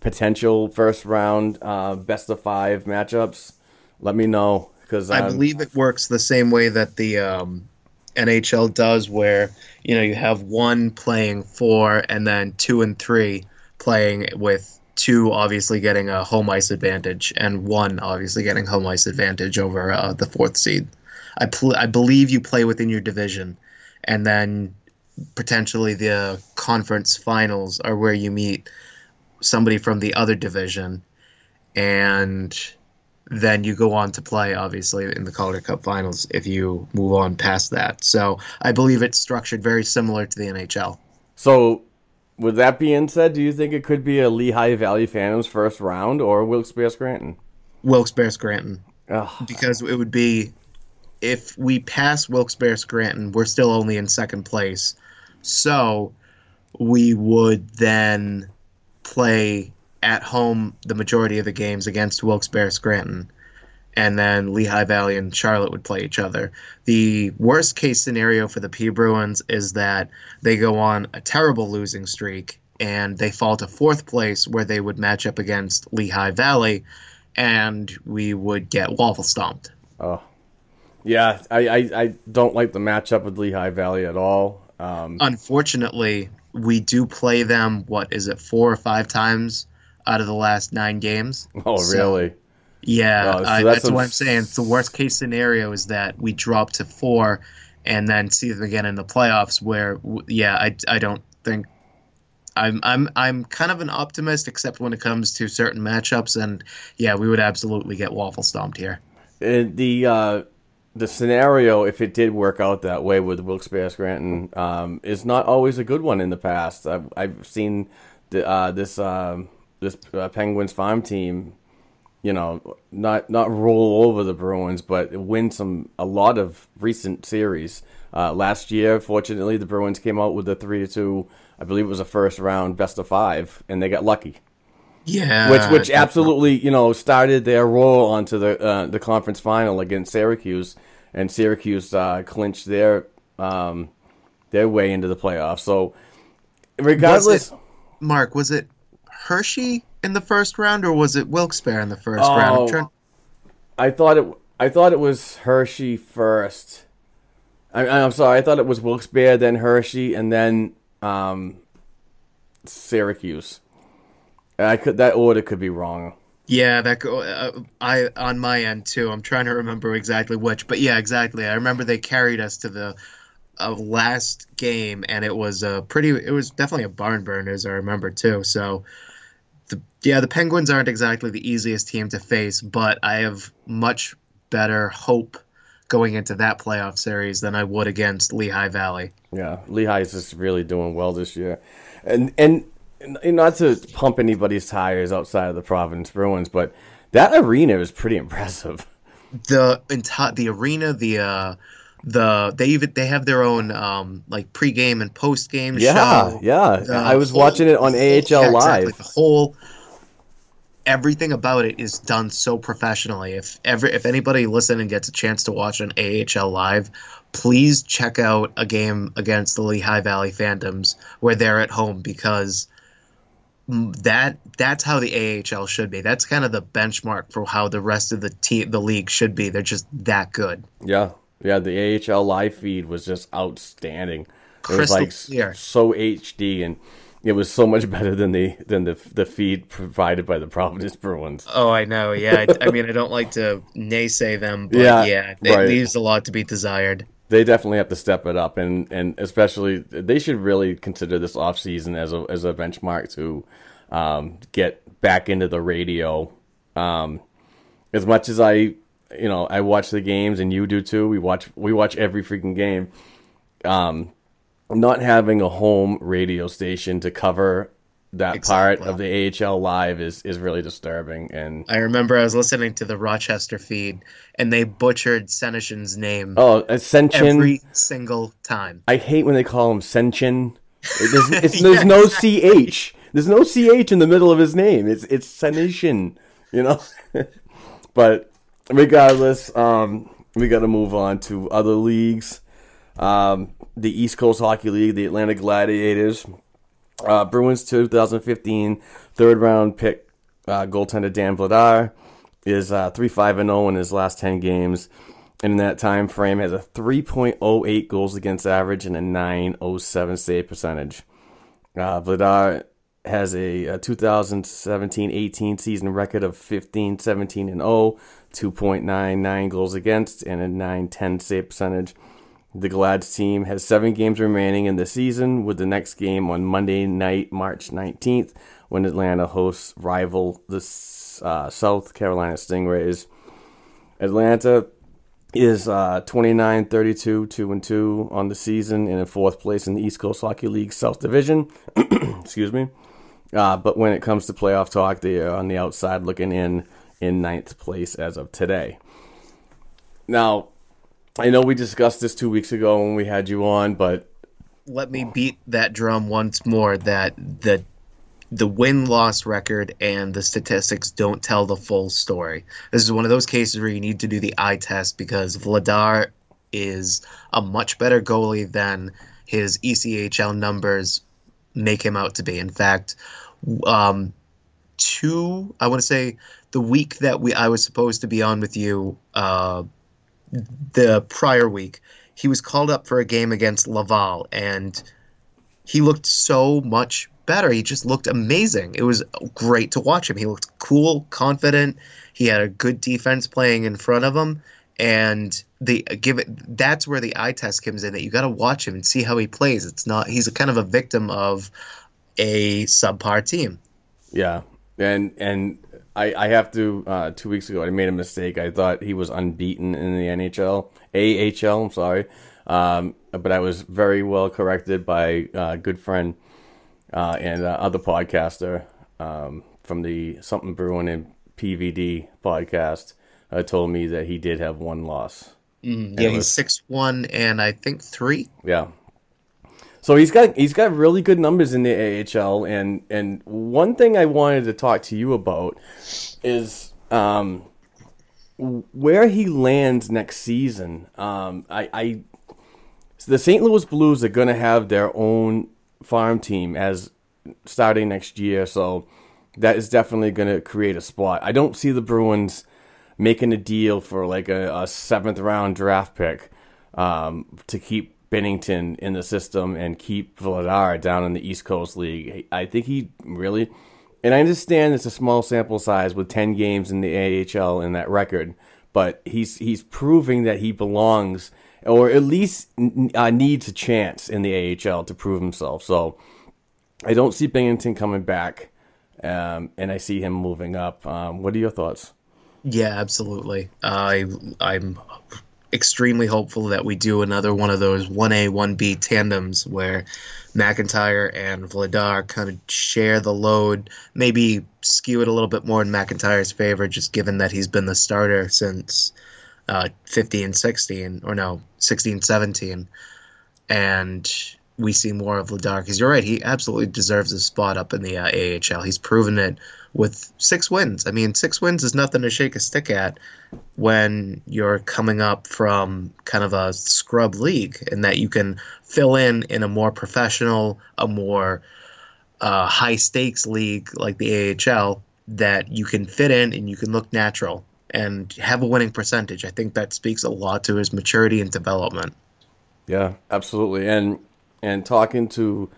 potential first round uh, best of five matchups, let me know because I believe it works the same way that the um, NHL does, where you know you have one playing four, and then two and three playing with two obviously getting a home ice advantage, and one obviously getting home ice advantage over uh, the fourth seed. I pl- I believe you play within your division, and then potentially the conference finals are where you meet somebody from the other division, and then you go on to play obviously in the Calder Cup finals if you move on past that. So I believe it's structured very similar to the NHL. So, with that being said, do you think it could be a Lehigh Valley Phantoms first round or Wilkes-Barre Scranton? Wilkes-Barre Scranton. Because it would be if we pass Wilkes-Barre Scranton, we're still only in second place. So we would then play at home the majority of the games against Wilkes-Barre Scranton. And then Lehigh Valley and Charlotte would play each other. The worst case scenario for the P Bruins is that they go on a terrible losing streak and they fall to fourth place where they would match up against Lehigh Valley and we would get waffle stomped. Oh, yeah. I, I, I don't like the matchup with Lehigh Valley at all. Um, Unfortunately, we do play them, what is it, four or five times out of the last nine games? oh, So- really? Yeah, Oh, so I, that's that's, what I'm saying. The worst case scenario is that we drop to four and then see them again in the playoffs. Where, yeah, I, I don't think I'm I'm I'm kind of an optimist, except when it comes to certain matchups. And yeah, we would absolutely get waffle stomped here. And the uh, the scenario, if it did work out that way with Wilkes-Barre Scranton, um, is not always a good one in the past. I've, I've seen the, uh, this um, this uh, Penguins farm team, you know, not not roll over the Bruins, but win some a lot of recent series. Uh, last year, fortunately, the Bruins came out with a three to two. I believe it was a first round best of five, and they got lucky Yeah, which which absolutely you know started their roll onto the uh, the conference final against Syracuse, and Syracuse uh, clinched their um, their way into the playoffs. So regardless, Was it, Mark, was it Hershey in the first round or was it Wilkes-Barre in the first Oh. round? I'm trying- I thought it I thought it was Hershey first. I, I'm sorry, I thought it was Wilkes-Barre, then Hershey, and then um, Syracuse. I could that order could be wrong. Yeah, that uh, I on my end too. I'm trying to remember exactly which, but yeah, exactly. I remember they carried us to the uh, last game, and it was a pretty. It was definitely a barn burner, as I remember too. So, the yeah, the Penguins aren't exactly the easiest team to face, but I have much better hope going into that playoff series than I would against Lehigh Valley. Yeah, Lehigh is just really doing well this year, and, and not to pump anybody's tires outside of the Providence Bruins, but that arena is pretty impressive. the entire the arena the uh the they even they have their own um like pregame and postgame Yeah, show yeah. The I was whole- watching it on AHL yeah, exactly. Live. the whole everything about it is done so professionally if ever if anybody listening gets a chance to watch an AHL live please check out a game against the Lehigh Valley Phantoms where they're at home because that that's how the AHL should be. That's kind of the benchmark for how the rest of the team, the league should be. They're just that good. Yeah, yeah. The AHL live feed was just outstanding. It was Crystal like clear. so HD, and it was so much [laughs] better than the than the the feed provided by the Providence Bruins. Oh, I know. Yeah, I, I mean, I don't like to naysay them, but [laughs] Yeah, yeah, it right. leaves a lot to be desired. They definitely have to step it up, and, and especially they should really consider this off season as a as a benchmark to um, get back into the radio. Um, as much as I, you know, I watch the games, and you do too. We watch we watch every freaking game. Um, not having a home radio station to cover that Exactly. part of the AHL live is is really disturbing. And I remember I was listening to the Rochester feed, and they butchered Senyshyn's name oh, Ascension. every single time. I hate when they call him Senshin. It- There's, [laughs] it's, there's no ch. There's no ch in the middle of his name. It's it's Senyshyn, you know. [laughs] but regardless, um, we got to move on to other leagues. Um, the East Coast Hockey League, the Atlanta Gladiators, uh, Bruins 2015 third round pick uh, goaltender Dan Vladar is uh, 3 5 and 0 in his last 10 games. And in that time frame, has a 3.08 goals against average and a 907 save percentage. Uh, Vladar has a, a 2017-18 season record of 15, 17 and 0, 2.99 goals against, and a 910 save percentage. The Glads team has seven games remaining in the season, with the next game on Monday night, March 19th, when Atlanta hosts rival the uh, South Carolina Stingrays. Atlanta is uh, 29 32 2 and 2 on the season and in fourth place in the East Coast Hockey League South Division. [clears throat] Excuse me. Uh, but when it comes to playoff talk, they are on the outside looking in in ninth place as of today. Now, I know we discussed this two weeks ago when we had you on, but Let me beat that drum once more. That the the win loss record and the statistics don't tell the full story. This is one of those cases where you need to do the eye test because Vladar is a much better goalie than his ECHL numbers make him out to be. In fact, um, two I want to say the week that we I was supposed to be on with you, uh, the prior week, he was called up for a game against Laval and he looked so much better. He just looked amazing. It was great to watch him. He looked cool, confident. He had a good defense playing in front of him. And the give it that's where the eye test comes in that you got to watch him and see how he plays. It's not he's a kind of a victim of a subpar team. Yeah, and and I I have to uh, two weeks ago I made a mistake. I thought he was unbeaten in the NHL, AHL. I'm sorry, um, but I was very well corrected by a good friend uh, and uh, other podcaster um, from the Something Brewing and PVD podcast. Uh, told me that he did have one loss. Mm, yeah, it he's six one and I think three. Yeah. So he's got he's got really good numbers in the AHL, and and one thing I wanted to talk to you about is um, where he lands next season. Um, I, I the St. Louis Blues are going to have their own farm team as starting next year, so that is definitely going to create a spot. I don't see the Bruins making a deal for like a, a seventh round draft pick um, to keep Binnington in the system and keep Vladar down in the East Coast League. I think he really, and I understand it's a small sample size with ten games in the AHL in that record, but he's he's proving that he belongs or at least uh, needs a chance in the AHL to prove himself. So I don't see Binnington coming back, um, and I see him moving up. Um, what are your thoughts? Yeah, absolutely. I I'm extremely hopeful that we do another one of those one A one B tandems where McIntyre and Vladar kind of share the load, maybe skew it a little bit more in McIntyre's favor, just given that he's been the starter since uh, 15, 16, or no, 16, 17. And we see more of Vladar because you're right, he absolutely deserves a spot up in the uh, AHL. He's proven it with six wins. I mean, six wins is nothing to shake a stick at when you're coming up from kind of a scrub league, and that you can fill in in a more professional, a more uh, high stakes league like the AHL that you can fit in and you can look natural and have a winning percentage. I think that speaks a lot to his maturity and development. Yeah, absolutely. And and talking to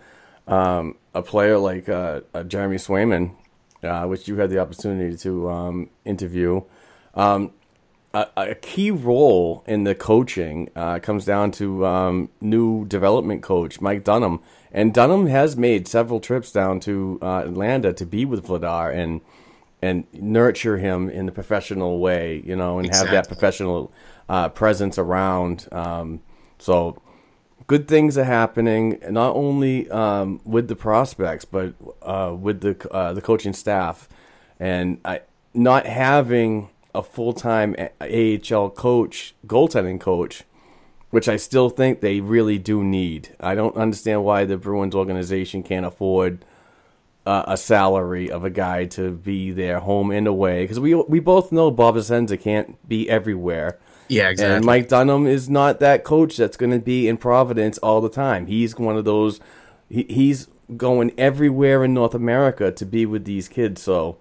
um, a player like uh, uh, Jeremy Swayman, uh, which you had the opportunity to um, interview, um, a, a key role in the coaching uh, comes down to um, new development coach Mike Dunham, and Dunham has made several trips down to uh, Atlanta to be with Vladar and and nurture him in the professional way, you know, and have that professional uh, presence around. Um, so good things are happening, not only um, with the prospects, but uh, with the uh, the coaching staff, and I, not having a full time AHL coach, goaltending coach, which I still think they really do need. I don't understand why the Bruins organization can't afford uh, a salary of a guy to be there home and away because we we both know Bob Essensa can't be everywhere. Yeah, exactly. And Mike Dunham is not that coach that's going to be in Providence all the time. He's one of those. He, he's going everywhere in North America to be with these kids. So,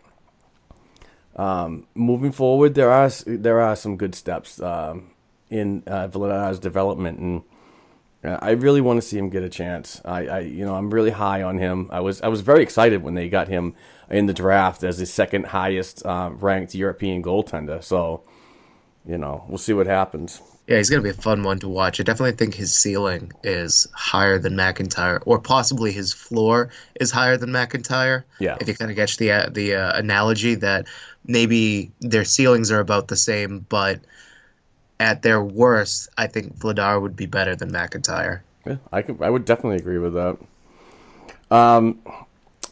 um, moving forward, there are there are some good steps um, in uh, Vladar's development, and uh, I really want to see him get a chance. I, I, you know, I'm really high on him. I was I was very excited when they got him in the draft as the second highest uh, ranked European goaltender. So, you know, we'll see what happens. Yeah, he's gonna be a fun one to watch. I definitely think his ceiling is higher than McIntyre, or possibly his floor is higher than McIntyre. Yeah. If you kind of catch the uh, the uh, analogy that maybe their ceilings are about the same, but at their worst, I think Vladar would be better than McIntyre. Yeah, I could. I would definitely agree with that. Um,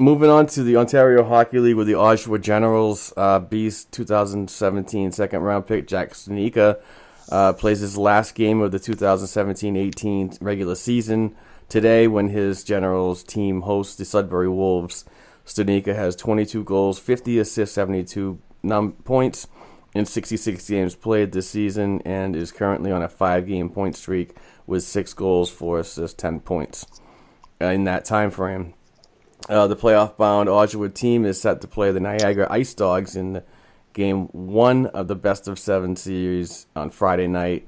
moving on to the Ontario Hockey League with the Oshawa Generals, uh, Beast 2017 second round pick Jack Studnicka uh, plays his last game of the 2017-18 regular season today when his Generals team hosts the Sudbury Wolves. Stanika has 22 goals, 50 assists, 72 num- points in 66 games played this season, and is currently on a five-game point streak with six goals, four assists, 10 points uh, in that time frame. Uh, the playoff-bound Oshawa team is set to play the Niagara Ice Dogs in game one of the best of seven series on Friday night,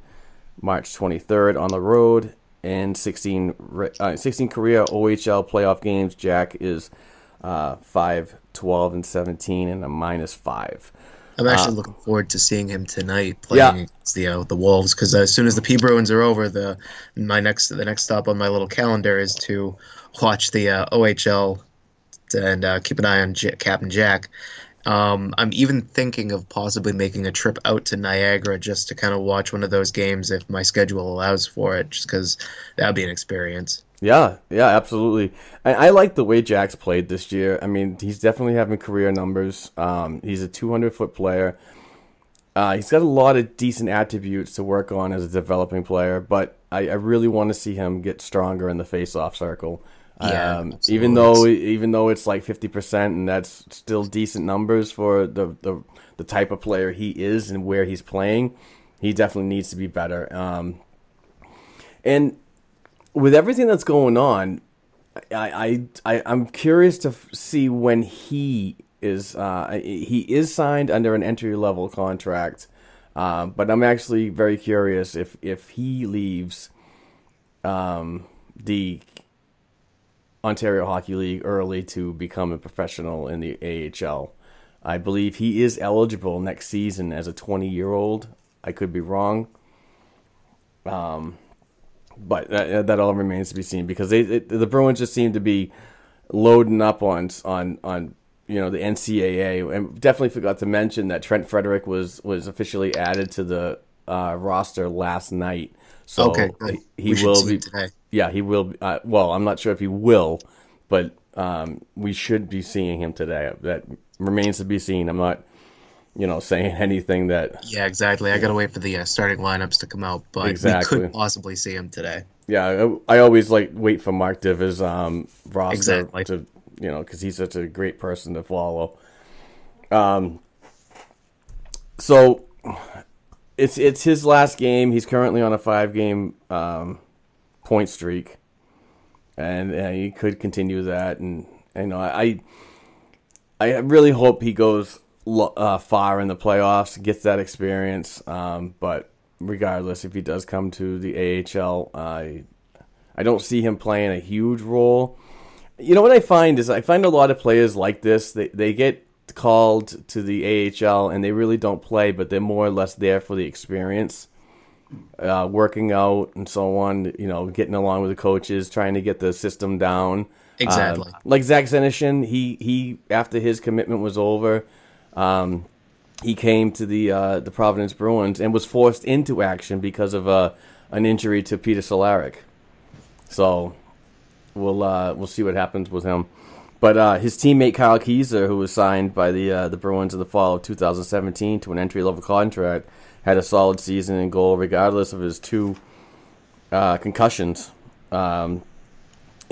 March 23rd on the road. And 16, re- uh, 16 career OHL playoff games. Jack is uh, 5, 12, and 17, and a minus 5. I'm actually Uh, looking forward to seeing him tonight playing Yeah. the uh, the Wolves because as soon as the P Bruins are over, the my next the next stop on my little calendar is to watch the uh, OHL and uh, keep an eye on J- Captain Jack. Um, I'm even thinking of possibly making a trip out to Niagara just to kind of watch one of those games if my schedule allows for it, just because that would be an experience. Yeah, yeah, absolutely. I, I like the way Jack's played this year. I mean, he's definitely having career numbers. Um, he's a 200 foot player. Uh, he's got a lot of decent attributes to work on as a developing player, but I, I really want to see him get stronger in the face-off circle. Yeah, um, even though even though it's like 50% and that's still decent numbers for the, the the type of player he is and where he's playing, he definitely needs to be better. Um, and with everything that's going on, I, I, I I'm curious to f- see when he is uh, he is signed under an entry level contract, uh, but I'm actually very curious if if he leaves um, the Ontario Hockey League early to become a professional in the AHL. I believe he is eligible next season as a 20 year old. I could be wrong. Um, but that, that all remains to be seen because they, it, the Bruins just seem to be loading up on on on you know the NCAA and definitely forgot to mention that Trent Frederic was was officially added to the uh, roster last night. So Okay, good. he, he will be today. Yeah, he will. Uh, well, I'm not sure if he will, but um, we should be seeing him today. That remains to be seen. I'm not you know saying [laughs] anything that Yeah, exactly. I gotta wait for the uh, starting lineups to come out, but Exactly. we could possibly see him today. Yeah, I, I always like wait for Mark Divver's um, roster Exactly. to you know because he's such a great person to follow. Um, so it's it's his last game. He's currently on a five game um, point streak, and uh, he could continue that. And you know, I I really hope he goes uh, far in the playoffs, gets that experience. Um, but regardless, if he does come to the AHL, I I don't see him playing a huge role. You know what I find is I find a lot of players like this. They they get called to the AHL and they really don't play, but they're more or less there for the experience, uh, working out and so on. You know, getting along with the coaches, trying to get the system down. Exactly. Uh, like Zach Senyshyn, he he after his commitment was over, um, he came to the uh, the Providence Bruins and was forced into action because of uh, an injury to Peter Cehlarik. So we'll uh, we'll see what happens with him. But uh, his teammate Kyle Keyser, who was signed by the uh, the Bruins in the fall of 2017 to an entry level contract, had a solid season in goal regardless of his two uh, concussions. Um,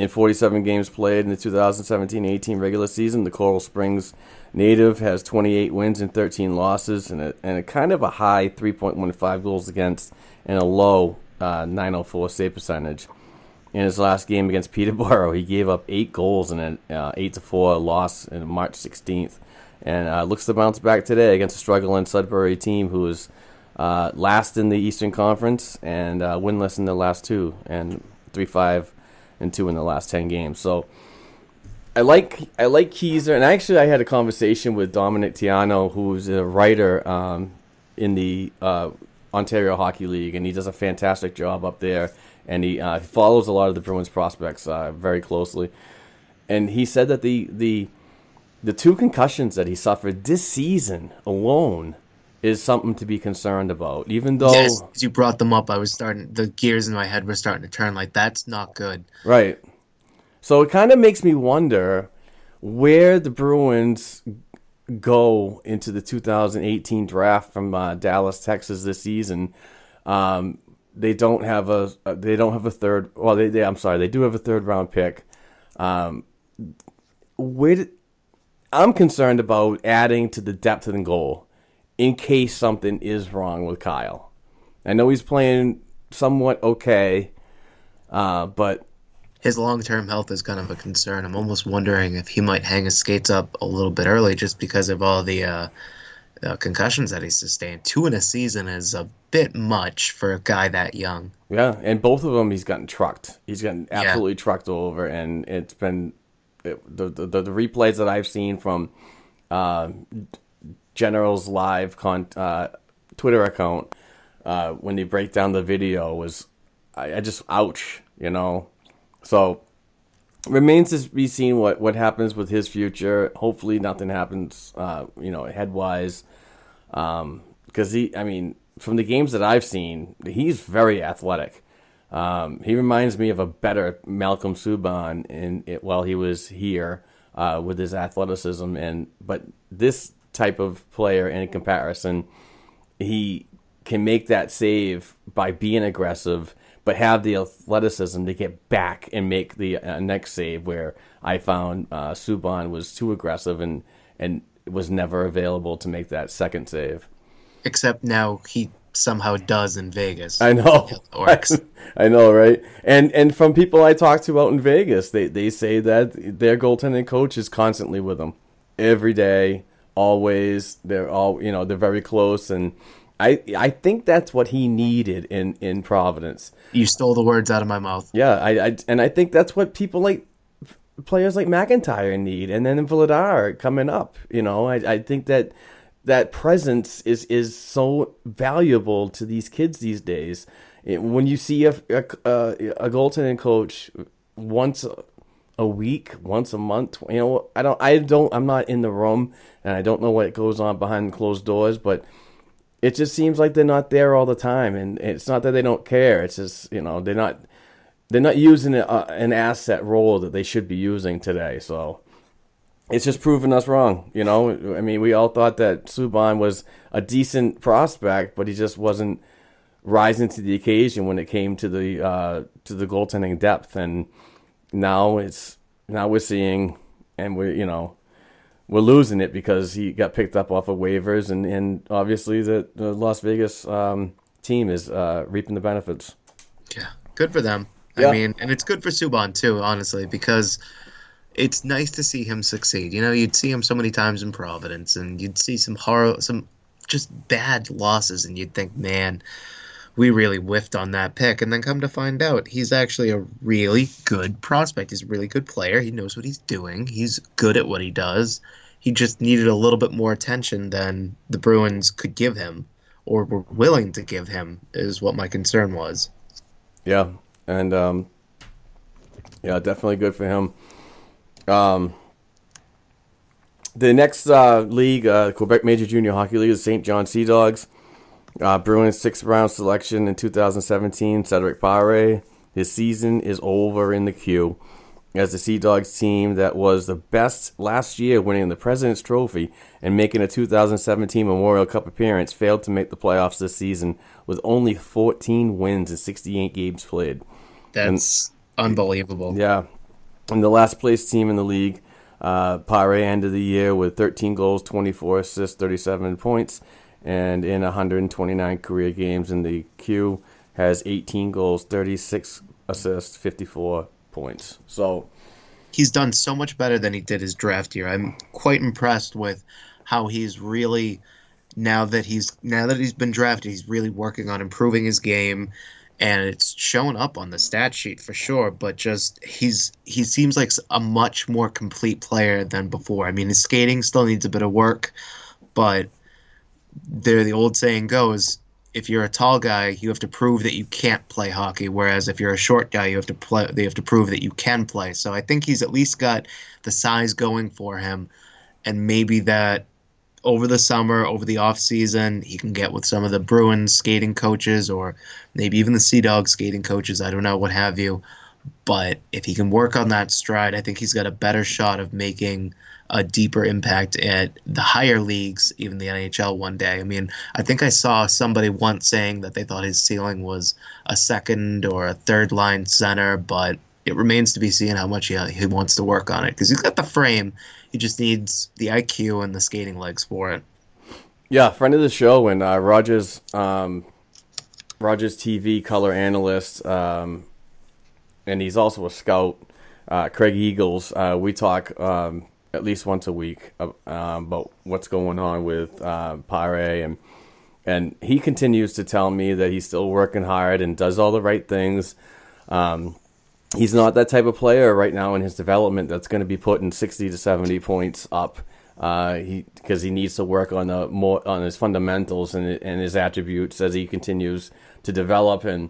in 47 games played in the 2017-18 regular season, the Coral Springs native has 28 wins and 13 losses, and a, and a kind of a high 3.15 goals against and a low uh, 904 save percentage. In his last game against [laughs] Peterborough, he gave up eight goals in an uh, eight to four loss in March 16th, and uh, looks to bounce back today against a struggling Sudbury team who is uh, last in the Eastern Conference and uh, winless in the last two, and three five and two in the last ten games. So. I like I like Keyser, and actually I had a conversation with Dominic Tiano, who's a writer um, in the uh, Ontario Hockey League, and he does a fantastic job up there and he uh, follows a lot of the Bruins prospects uh, very closely. And he said that the the the two concussions that he suffered this season alone is something to be concerned about. Even though yes, as you brought them up, I was starting the gears in my head were starting to turn. Like that's not good. Right. So it kind of makes me wonder where the Bruins go into the 2018 draft from uh, Dallas, Texas this season. Um, they don't have a they don't have a third. Well, they, they I'm sorry, they do have a third round pick. Um, where I'm concerned about adding to the depth of the goal in case something is wrong with Kyle. I know he's playing somewhat okay, uh, but his long term health is kind of a concern. I'm almost wondering if he might hang his skates up a little bit early just because of all the uh, uh, concussions that he sustained. Two in a season is a bit much for a guy that young. Yeah, and both of them he's gotten trucked. He's gotten absolutely yeah. trucked over, and it's been it, the, the the replays that I've seen from uh, General's live con uh, Twitter account uh, when they break down the video was I, I just ouch, you know. So remains to be seen what, what happens with his future. Hopefully, nothing happens, uh, you know, head wise. Because um, he, I mean, from the games that I've seen, he's very athletic. Um, he reminds me of a better Malcolm Subban in it while he was here uh, with his athleticism. And but this type of player, in comparison, he can make that save by being aggressive but have the athleticism to get back and make the uh, next save. Where I found uh, Subban was too aggressive and and was never available to make that second save. Except now he somehow does in Vegas. I know. [laughs] I know, right? And and from people I talk to out in Vegas, they they say that their goaltending coach is constantly with them every day, always. They're all you know they're very close and I I think that's what he needed in in Providence. You stole the words out of my mouth. Yeah, I, I and I think that's what people like players like McIntyre need, and then Vladar coming up. You know, I I think that that presence is is so valuable to these kids these days. When you see a a, a goaltending coach once a week, once a month, you know, I don't I don't I'm not in the room and I don't know what goes on behind closed doors, but it just seems like they're not there all the time, and it's not that they don't care. It's just you know they're not they're not using a, an asset role that they should be using today. So it's just proving us wrong. You know, I mean, we all thought that Subban was a decent prospect, but he just wasn't rising to the occasion when it came to the uh, to the goaltending depth. And now it's now we're seeing, and we're you know we're losing it because he got picked up off of waivers, and, and obviously the, the Las Vegas um, team is uh, reaping the benefits. Yeah, good for them. Yeah. I mean, and it's good for Subban too, honestly, because it's nice to see him succeed. You know, you'd see him so many times in Providence, and you'd see some horror, some just bad losses, and you'd think, man, we really whiffed on that pick. And then come to find out, he's actually a really good prospect. He's a really good player. He knows what he's doing. He's good at what he does he just needed a little bit more attention than the Bruins could give him or were willing to give him. Is what my concern was. Yeah, and um, yeah, definitely good for him. Um, the next uh, league, uh, Quebec Major Junior Hockey League, is St. John Sea Dogs. Uh, Bruins sixth round selection in 2017, Cedric Pare. His season is over in the queue as the Sea Dogs team that was the best last year, winning the President's Trophy and making a 2017 Memorial Cup appearance, failed to make the playoffs this season with only 14 wins and 68 games played. That's and, unbelievable. Yeah. And the last place team in the league, uh, Pare ended the year with 13 goals, 24 assists, 37 points, and in 129 career games in the Q, has 18 goals, 36 assists, 54 points. So he's done so much better than he did his draft year. I'm quite impressed with how he's really now that he's now that he's been drafted, he's really working on improving his game and it's showing up on the stat sheet for sure, but just he's he seems like a much more complete player than before. I mean, his skating still needs a bit of work, but there the old saying goes, if you're a tall guy, you have to prove that you can't play hockey. Whereas if you're a short guy, you have to play. They have to prove that you can play. So I think he's at least got the size going for him, and maybe that over the summer, over the off season, he can get with some of the Bruins skating coaches, or maybe even the Sea Dog skating coaches. I don't know, what have you. But if he can work on that stride, I think he's got a better shot of making a deeper impact at the higher leagues, even the NHL one day. I mean, I think I saw somebody once saying that they thought his ceiling was a second or a third line center, but it remains to be seen how much he, he wants to work on it because he's got the frame. He just needs the IQ and the skating legs for it. Yeah, friend of the show and uh, Rogers, um, Rogers TV color analyst, um, and he's also a scout. Uh, Craig Eagles. Uh, we talk um, at least once a week uh, um, about what's going on with uh, Pare and and he continues to tell me that he's still working hard and does all the right things. Um, he's not that type of player right now in his development that's going to be putting 60 to 70 points up. Uh, he because he needs to work on the more on his fundamentals and and his attributes as he continues to develop and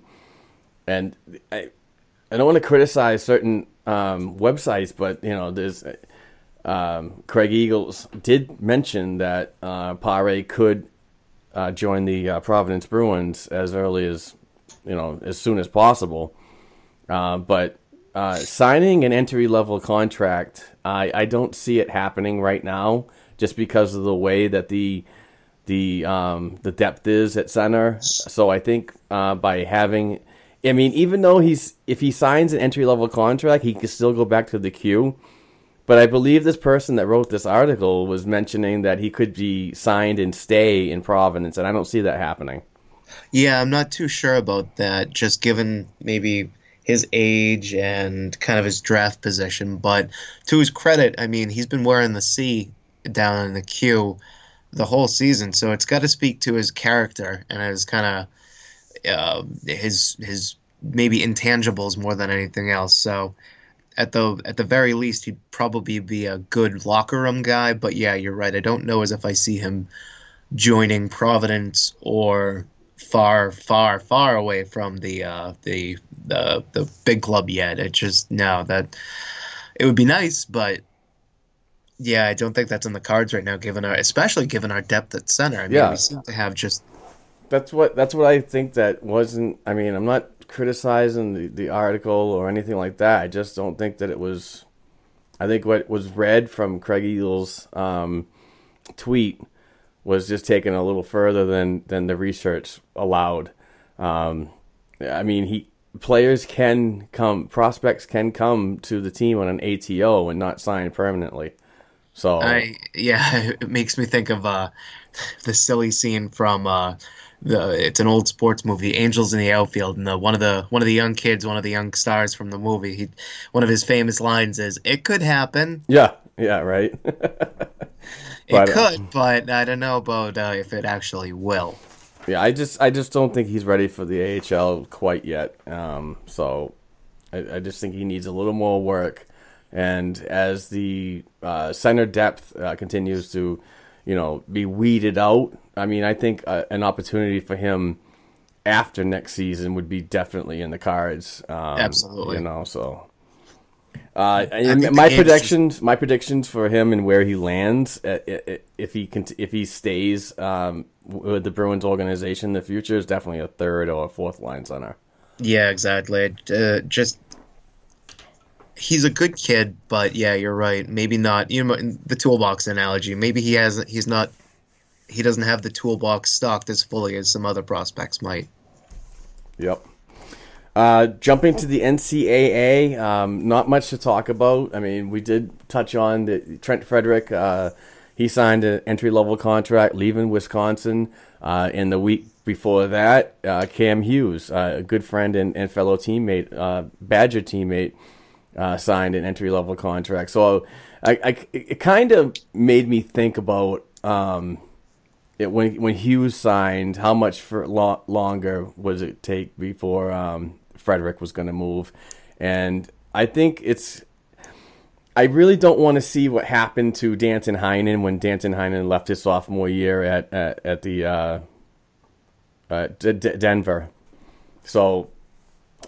and I I don't want to criticize certain um, websites, but you know there's um, Craig Eagles did mention that uh, Pare could uh, join the uh, Providence Bruins as early as you know as soon as possible. Uh, but uh, signing an entry level contract, I, I don't see it happening right now, just because of the way that the the um, the depth is at center. So I think uh, by having, I mean, even though he's if he signs an entry level contract, he can still go back to the Q but I believe this person that wrote this article was mentioning that he could be signed and stay in Providence, and I don't see that happening. Yeah, I'm not too sure about that, just given maybe his age and kind of his draft position. But to his credit, I mean, he's been wearing the C down in the Q the whole season, so it's got to speak to his character and his kind of uh, his his maybe intangibles more than anything else. So at the at the very least he'd probably be a good locker room guy. But yeah, you're right. I don't know as if I see him joining Providence or far, far, far away from the uh, the the the big club yet. It just no that it would be nice, but yeah, I don't think that's in the cards right now. Given our, especially given our depth at center, I mean, yeah. we seem to have just. That's what that's what I think. That wasn't. I mean, I'm not criticizing the, the article or anything like that. I just don't think that it was. I think what was read from Craig Eagles' um, tweet was just taken a little further than than the research allowed. Um, I mean, he players can come, prospects can come to the team on an ATO and not sign permanently. So I yeah, [laughs] it makes me think of uh, the silly scene from uh, the it's an old sports movie, Angels in the Outfield, and the, one of the one of the young kids, one of the young stars from the movie, he one of his famous lines is, "It could happen." Yeah, yeah, right. [laughs] it but, uh, could, but I don't know about uh, if it actually will. Yeah, I just I just don't think he's ready for the AHL quite yet. Um, so I, I just think he needs a little more work And as the uh, center depth uh, continues to, you know, be weeded out, I mean, I think uh, an opportunity for him after next season would be definitely in the cards. Um, Absolutely. You know, so. Uh, think and the my predictions, my predictions for him and where he lands, uh, i- i- if he can, if he stays um, with the Bruins organization the future, is definitely a third or a fourth line center. Yeah, exactly. Uh, just he's a good kid, but yeah, you're right. Maybe not. You know, the toolbox analogy. Maybe he hasn't. He's not. He doesn't have the toolbox stocked as fully as some other prospects might. Yep. Uh, jumping to the NCAA, um, not much to talk about. I mean, we did touch on the Trent Frederic. Uh, he signed an entry level contract leaving Wisconsin. Uh, in the week before that, uh, Cam Hughes, uh, a good friend and, and fellow teammate, uh, Badger teammate, signed an entry level contract. So I, I, it kind of made me think about um, it, when when Hughes signed, how much for lo- longer was it take before um, Frederic was going to move? And I think it's. I really don't want to see what happened to Danton Heinen when Danton Heinen left his sophomore year at at, at the uh, uh, D- D- Denver. So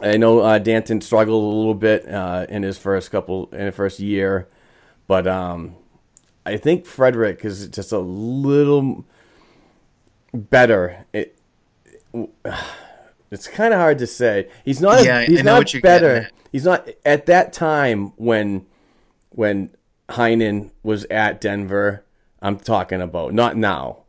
I know uh, Danton struggled a little bit uh, in his first couple in first year, but um, I think Frederic is just a little better. It it's kind of hard to say. He's not. Yeah, he's not better. He's not at that time when when Heinen was at Denver. I'm talking about not now.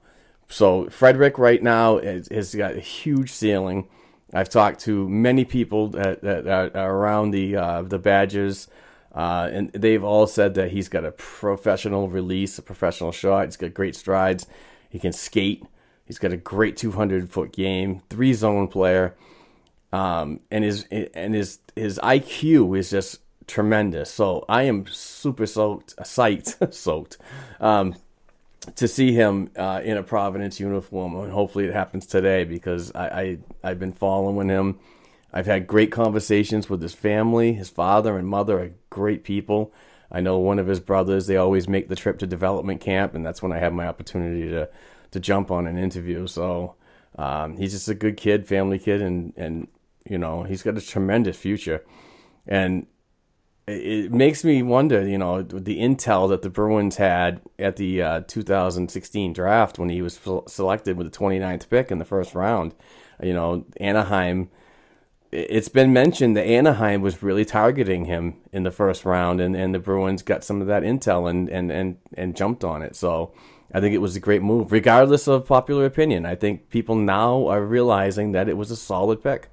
So Frederic right now is, has got a huge ceiling. I've talked to many people that, that are are around the uh, the Badgers, uh, and they've all said that he's got a professional release, a professional shot. He's got great strides. He can skate. He's got a great 200 foot game, three zone player, um, and his and his his IQ is just tremendous. So I am super soaked, psyched, [laughs] soaked, um, to see him uh, in a Providence uniform, and hopefully it happens today because I, I I've been following him. I've had great conversations with his family. His father and mother are great people. I know one of his brothers. They always make the trip to development camp, and that's when I have my opportunity to to jump on an interview. So um, he's just a good kid, family kid, and and you know he's got a tremendous future. And it, makes me wonder, you know, the intel that the Bruins had at the uh, 2016 draft when he was selected with the 29th pick in the first round. You know, Anaheim. it- It's been mentioned that Anaheim was really targeting him in the first round, and, and the Bruins got some of that intel and, and, and, and jumped on it. So I think it was a great move, regardless of popular opinion. I think people now are realizing that it was a solid pick.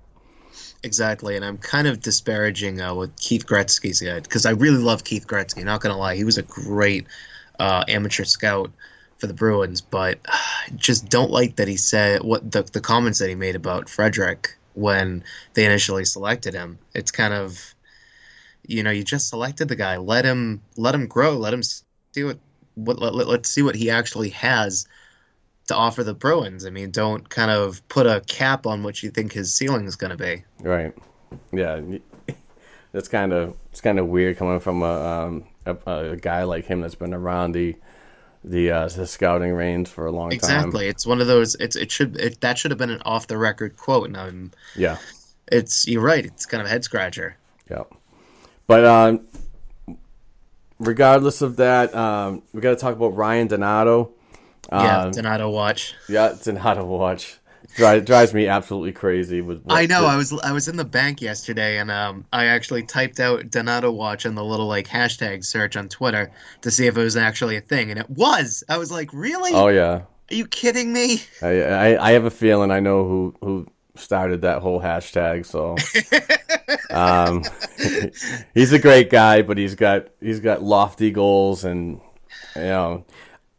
Exactly, and I'm kind of disparaging uh, what Keith Gretzky said because I really love Keith Gretzky. Not gonna lie, he was a great uh, amateur scout for the Bruins, but [sighs] just don't like that he said what the the comments that he made about Frederic when they initially selected him. It's kind of, you know, you just selected the guy. Let him let him grow. Let him see what what let, let's see what he actually has to offer the Bruins. I mean, don't kind of put a cap on what you think his ceiling is going to be. Right. Yeah. [laughs] That's kind of it's kind of weird coming from a, um, a a guy like him that's been around the the uh, the scouting range for a long time. Exactly. It's one of those. It's it should it, that should have been an off the record quote. And I'm, Yeah. it's you're right. It's kind of a head scratcher. Yeah. But um, regardless of that, um, we got to talk about Ryan Donato. yeah, Um, Donato watch. yeah, Donato watch. Drives, drives me absolutely crazy. With I know. the- I was I was in the bank yesterday, and um, I actually typed out Donato watch in the little like hashtag search on Twitter to see if it was actually a thing, and it was. I was like, really? Oh yeah. Are you kidding me? I, I I have a feeling I know who who started that whole hashtag. So, [laughs] um, [laughs] he's a great guy, but he's got he's got lofty goals, and you know,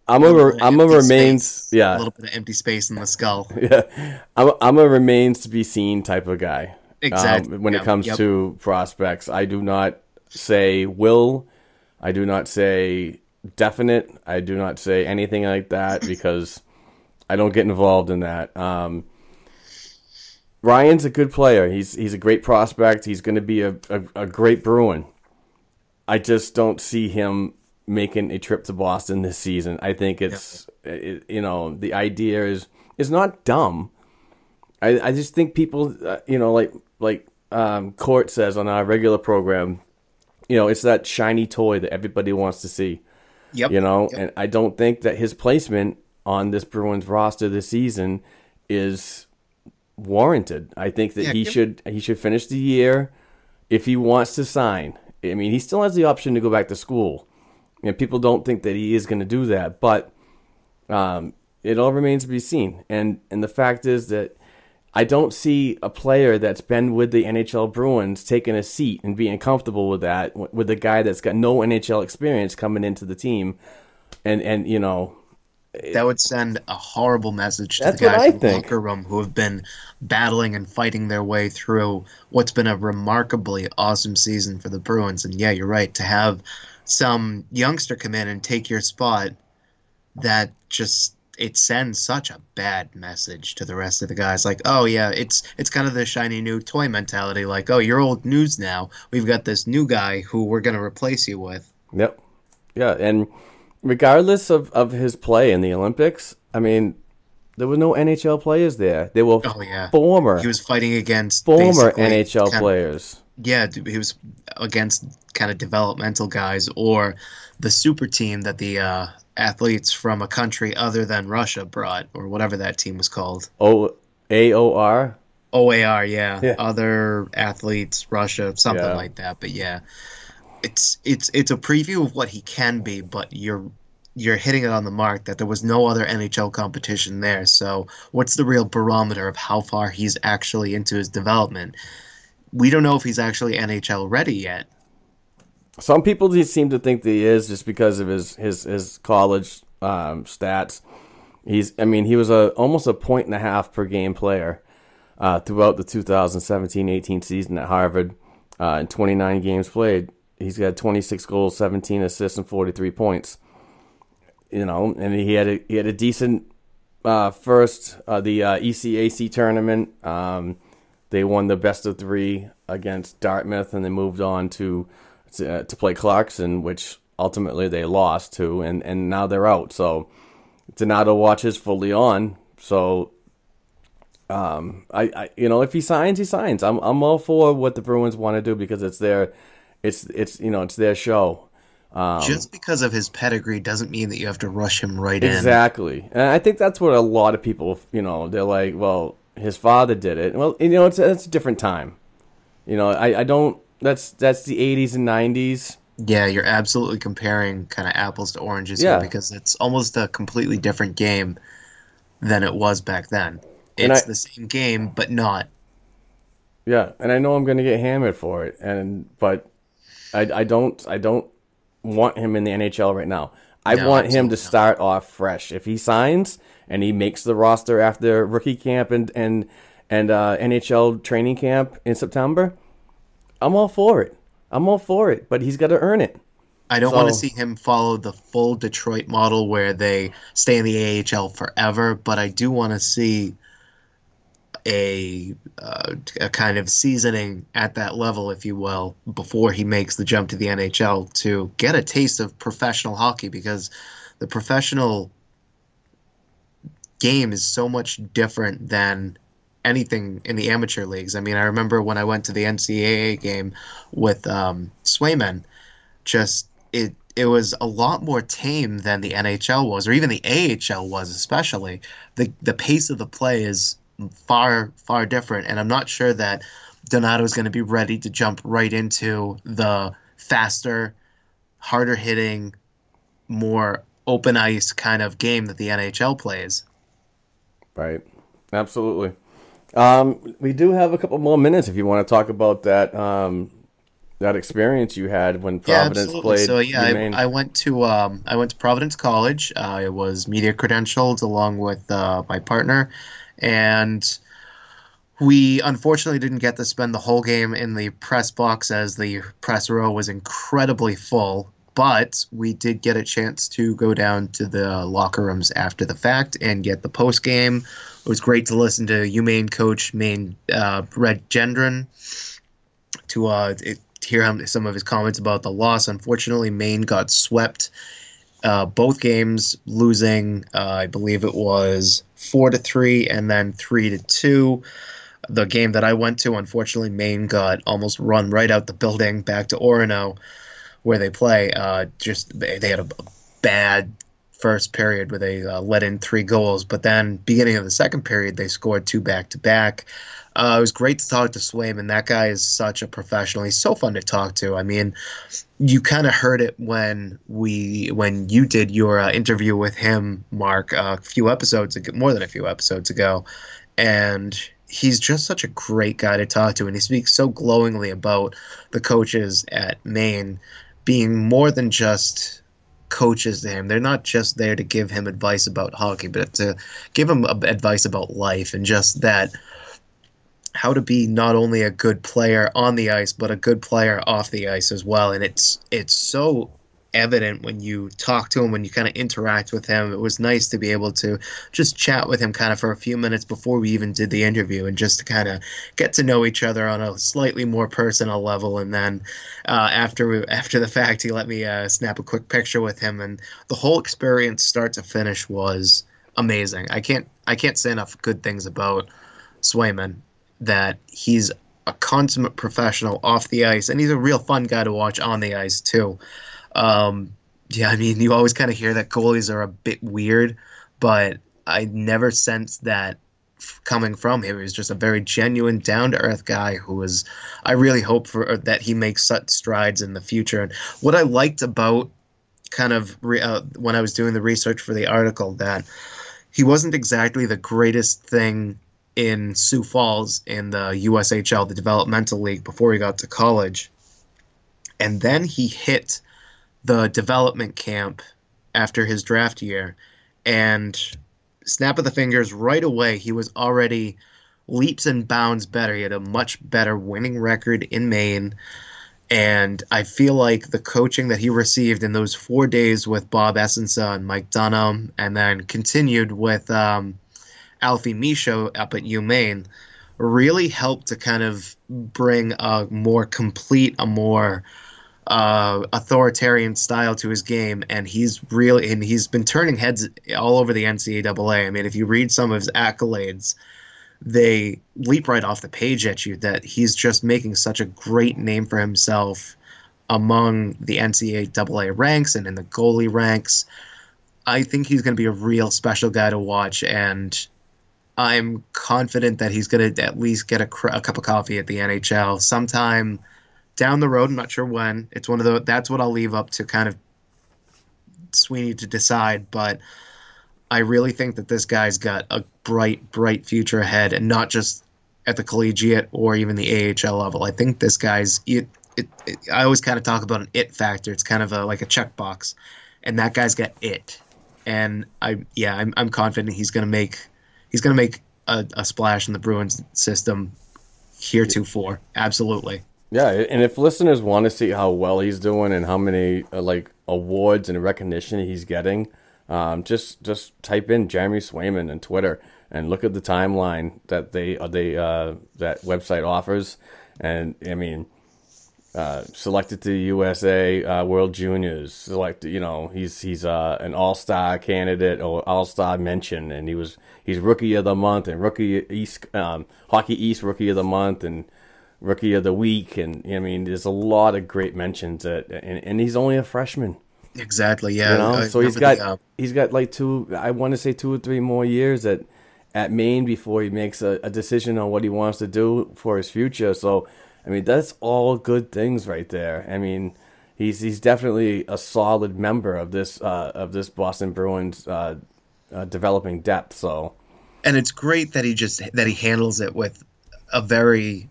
I'm a I'm a remains space, a little bit of empty space in the skull. [laughs] yeah I'm I'm a remains to be seen type of guy. Exactly. Um, when Yep, it comes yep. to prospects, I do not say will. I do not say definite. I do not say anything like that because I don't get involved in that. Um, Ryan's a good player. He's he's a great prospect. He's going to be a, a, a great Bruin. I just don't see him making a trip to Boston this season. I think it's it, you know the idea is is not dumb. I I just think people uh, you know like like um, Court says on our regular program, you know it's that shiny toy that everybody wants to see. Yep. You know, Yep. and I don't think that his placement on this Bruins roster this season is warranted. I think that Yeah, he should he should finish the year if he wants to sign. I mean, he still has the option to go back to school. And people don't think that he is going to do that, but um, it all remains to be seen. And and the fact is that I don't see a player that's been with the NHL Bruins taking a seat and being comfortable with that with a guy that's got no NHL experience coming into the team, and and you know That would send a horrible message to That's the guys in the locker room who have been battling and fighting their way through what's been a remarkably awesome season for the Bruins. And yeah, you're right. To have some youngster come in and take your spot, that just it sends such a bad message to the rest of the guys. Like, oh yeah, it's it's kind of the shiny new toy mentality. Like, oh, you're old news now. We've got this new guy who we're gonna replace you with. Yep. Yeah, and regardless of, of his play in the Olympics, I mean, there were no NHL players there. They were Oh yeah, former He was fighting against former NHL kind of- players. yeah, he was against kind of developmental guys or the super team that the uh, athletes from a country other than Russia brought, or whatever that team was called. O A O R. OAR, yeah. Yeah. Other athletes, Russia, something Yeah. like that. But yeah, it's it's it's a preview of what he can be, but you're you're hitting it on the mark that there was no other NHL competition there. So what's the real barometer of how far he's actually into his development? We don't know if he's actually NHL ready yet. Some people just seem to think that he is just because of his his his college um, stats. He's, I mean, he was a almost a point and a half per game player uh, throughout the 2017-18 season at Harvard. Uh, in 29 games played, he's got 26 goals, 17 assists, and 43 points. You know, and he had a he had a decent uh, first uh, the uh, ECAC tournament. Um, they won the best of three against Dartmouth, and they moved on to to, to play Clarkson, which ultimately they lost to, and, and now they're out. So Donato watches fully on. So um, I, I you know if he signs, he signs. I'm I'm all for what the Bruins want to do because it's their it's it's you know it's their show. Um, Just because of his pedigree doesn't mean that you have to rush him right in. Exactly. And I think that's what a lot of people, you know, they're like, well, his father did it. Well, you know, it's, it's a different time. You know, I, I don't, that's, that's the 80s and 90s. Yeah, you're absolutely comparing kind of apples to oranges Yeah. here because it's almost a completely different game than it was back then. It's I- the same game, but not. Yeah. And I know I'm going to get hammered for it. And, but I, I don't, I don't want him in the NHL right now. I No, want him to start off fresh. If he signs and he makes the roster after rookie camp and, and, and uh, NHL training camp in September, I'm all for it. I'm all for it, but he's got to earn it. I don't want to see him follow the full Detroit model where they stay in the AHL forever, but I do want to see a, uh, a kind of seasoning at that level, if you will, before he makes the jump to the NHL to get a taste of professional hockey because the professional game is so much different than anything in the amateur leagues. I mean, I remember when I went to the NCAA game with um, Swayman, just it it was a lot more tame than the NHL was, or even the AHL was, especially. the The pace of the play is far far different, and I'm not sure that Donato is going to be ready to jump right into the faster, harder hitting, more open ice kind of game that the NHL plays. Right. Absolutely. Um, we do have a couple more minutes if you want to talk about that um, that experience you had when Providence yeah, played. So yeah. I, I went to um, I went to Providence College. Uh, I was media credentialed along with uh, my partner, and we unfortunately didn't get to spend the whole game in the press box as the press row was incredibly full. But we did get a chance to go down to the locker rooms after the fact and get the post game. It was great to listen to UMaine coach Maine uh, Red Gendron to uh, it, hear him, some of his comments about the loss. Unfortunately, Maine got swept uh, both games, losing. Uh, I believe it was four to three and then three to two. The game that I went to, unfortunately, Maine got almost run right out the building back to Orono, where they play. Uh, just they, they had a, bad first period where they uh, let in three goals, but then beginning of the second period they scored two back to back. Uh, it was great to talk to Swayman. That guy is such a professional. He's so fun to talk to. I mean, you kind of heard it when we when you did your uh, interview with him, Mark, a few episodes ago, more than a few episodes ago, and he's just such a great guy to talk to, and he speaks so glowingly about the coaches at Maine being more than just coaches to him. They're not just there to give him advice about hockey, but to give him advice about life and just that how to be not only a good player on the ice but a good player off the ice as well. And it's it's so evident when you talk to him when you kind of interact with him. It was nice to be able to just chat with him kind of for a few minutes before we even did the interview and just to kind of get to know each other on a slightly more personal level. And then uh, after we, [laughs] after the fact he let me uh, snap a quick picture with him. And the whole experience start to finish was amazing. I can't i can't say enough good things about swayman that he's a consummate professional off the ice, and he's a real fun guy to watch on the ice too. Um, yeah, I mean, you always kind of hear that goalies are a bit weird, but I never sensed that coming from him. He was just a very genuine, down to earth guy who was. I really hope for that he makes such strides in the future. And what I liked about kind of re, uh, when I was doing the research for the article that he wasn't exactly the greatest thing in Sioux Falls in the USHL, the developmental league, before he got to college. And then he hit the development camp after his draft year. And snap of the fingers, right away, he was already leaps and bounds better. He had a much better winning record in Maine. And I feel like the coaching that he received in those four days with Bob Essensa and Mike Dunham, and then continued with um, Alfie Michaud up at UMaine really helped to kind of bring a more complete, a more uh, authoritarian style to his game, and he's really and he's been turning heads all over the NCAA. I mean, if you read some of his accolades, they leap right off the page at you that he's just making such a great name for himself among the NCAA ranks and in the goalie ranks. I think he's going to be a real special guy to watch, and I'm confident that he's going to at least get a, cr- a, cup of coffee at the NHL sometime down the road. I'm not sure when. It's one of the that's what I'll leave up to kind of Sweeney to decide. But I really think that this guy's got a bright, bright future ahead, and not just at the collegiate or even the AHL level. I think this guy's it. it, it I always kind of talk about an it factor. It's kind of a, like a checkbox, and that guy's got it. And I, yeah, I'm, I'm confident he's going to make he's going to make a, a, splash in the Bruins system heretofore. Absolutely. Yeah, and if listeners want to see how well he's doing and how many uh, like awards and recognition he's getting, um, just just type in Jeremy Swayman on Twitter and look at the timeline that they uh, they uh, that website offers. And I mean, uh, selected to USA uh, World Juniors. Selected, you know, he's he's uh, an All Star candidate or All Star mention, and he was he's Rookie of the Month and Rookie East um, Hockey East Rookie of the Month and Rookie of the Week, and I mean, there's a lot of great mentions. That, and and he's only a freshman. Exactly. Yeah. You know? so he's got the, uh, he's got like two. I want to say two or three more years at at Maine before he makes a, a decision on what he wants to do for his future. So I mean, that's all good things right there. I mean, he's he's definitely a solid member of this uh, of this Boston Bruins uh, uh, developing depth. So, and it's great that he just that he handles it with a very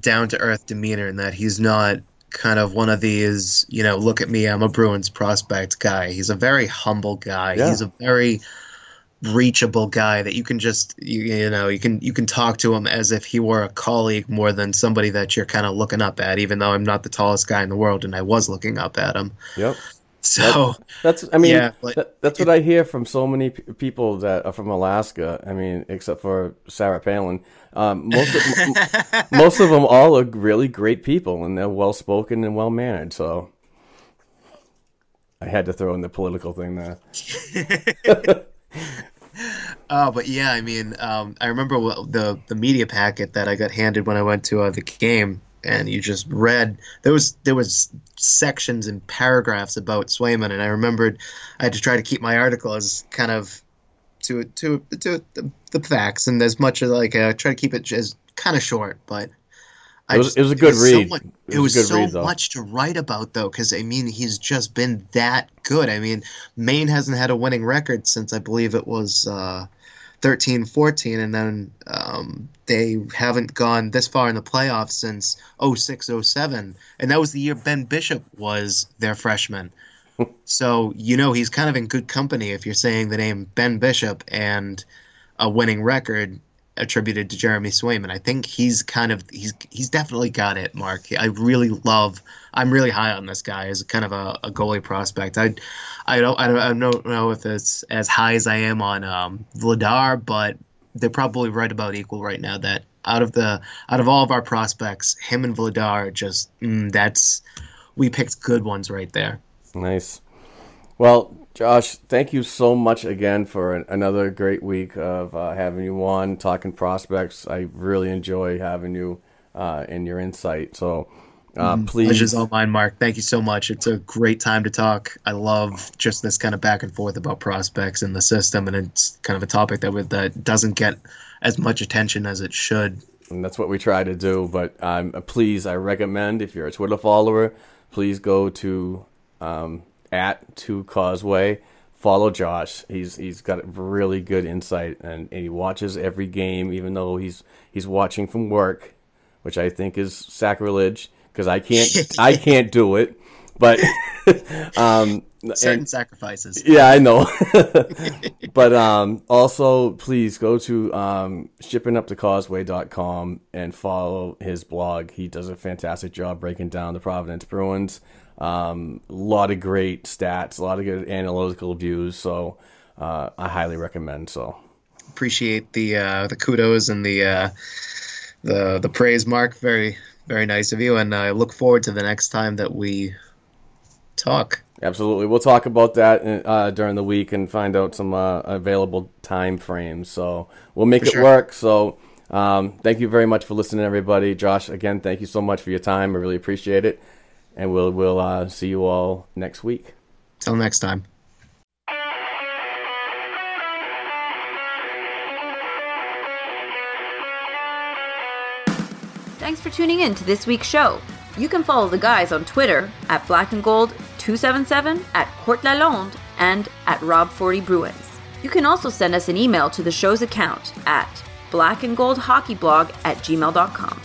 down to earth demeanor, and that he's not kind of one of these, you know, look at me, I'm a Bruins prospect guy. He's a very humble guy. Yeah. He's a very reachable guy that you can just you, you know you can you can talk to him as if he were a colleague more than somebody that you're kind of looking up at even though I'm not the tallest guy in the world and I was looking up at him. Yep. So that's I mean yeah, that, that's what I hear from so many p- people that are from Alaska. I mean, except for Sarah Palin. Um, most of, m- [laughs] most of them all are really great people and they're well spoken and well mannered. So I had to throw in the political thing there. [laughs] [laughs] Oh, but yeah, I mean, um, I remember the the media packet that I got handed when I went to uh, the game, and you just read there was there was sections and paragraphs about Swayman, and I remembered I had to try to keep my article as kind of to to to the, the facts and as much as like uh, try to keep it as kind of short, but. It was- it was a good so read. much- It it was was, a read, so much to write about, though, because I mean, he's just been that good. I mean, Maine hasn't had a winning record since I believe it was uh, 13 14, and then um, they haven't gone this far in the playoffs since 06 07. And that was the year Ben Bishop was their freshman. [laughs] so, you know, he's kind of in good company if you're saying the name Ben Bishop and a winning record attributed to Jeremy Swayman. I think he's kind of he's he's definitely got it, Mark. I really love. I'm really high on this guy as kind of a, a goalie prospect. I I don't I don't I don't know if it's as high as I am on um, Vladar, but they're probably right about equal right now. That out of the out of all of our prospects, him and Vladar just mm, that's we picked good ones right there. Nice. Well, Josh, thank you so much again for an, another great week of uh, having you on, talking prospects. I really enjoy having you uh, and your insight. So, uh, Mm, please. Pleasure's all mine, Mark. Thank you so much. It's a great time to talk. I love just this kind of back and forth about prospects in the system, and it's kind of a topic that would, that doesn't get as much attention as it should. and that's what we try to do. But um, please, I recommend if you're a Twitter follower, please go to um, at Two Causeway. Follow Josh. He's he's got really good insight, and, and he watches every game, even though he's he's watching from work, which I think is sacrilege because I can't [laughs] I can't do it. But [laughs] um, Certain and- sacrifices. yeah, I know. [laughs] but um, also, please go to um, shippingupthecauseway.com and follow his blog. He does a fantastic job breaking down the Providence Bruins. Um, a lot of great stats, a lot of good analytical views. So uh, I highly recommend. So Appreciate the uh, the kudos and the uh, the the praise, Mark. Very very nice of you, and I look forward to the next time that we talk. absolutely, we'll talk about that uh, during the week and find out some uh, available time frames. So we'll make For it sure. work. So um, thank you very much for listening, everybody. Josh, again, thank you so much for your time. I really appreciate it, and we'll we'll uh, see you all next week. Till next time. Thanks for tuning in to this week's show. You can follow the guys on Twitter at Black and Gold 277, at Court Lalonde, and at Rob40 Bruins. You can also send us an email to the show's account at blackandgoldhockeyblog at gmail.com.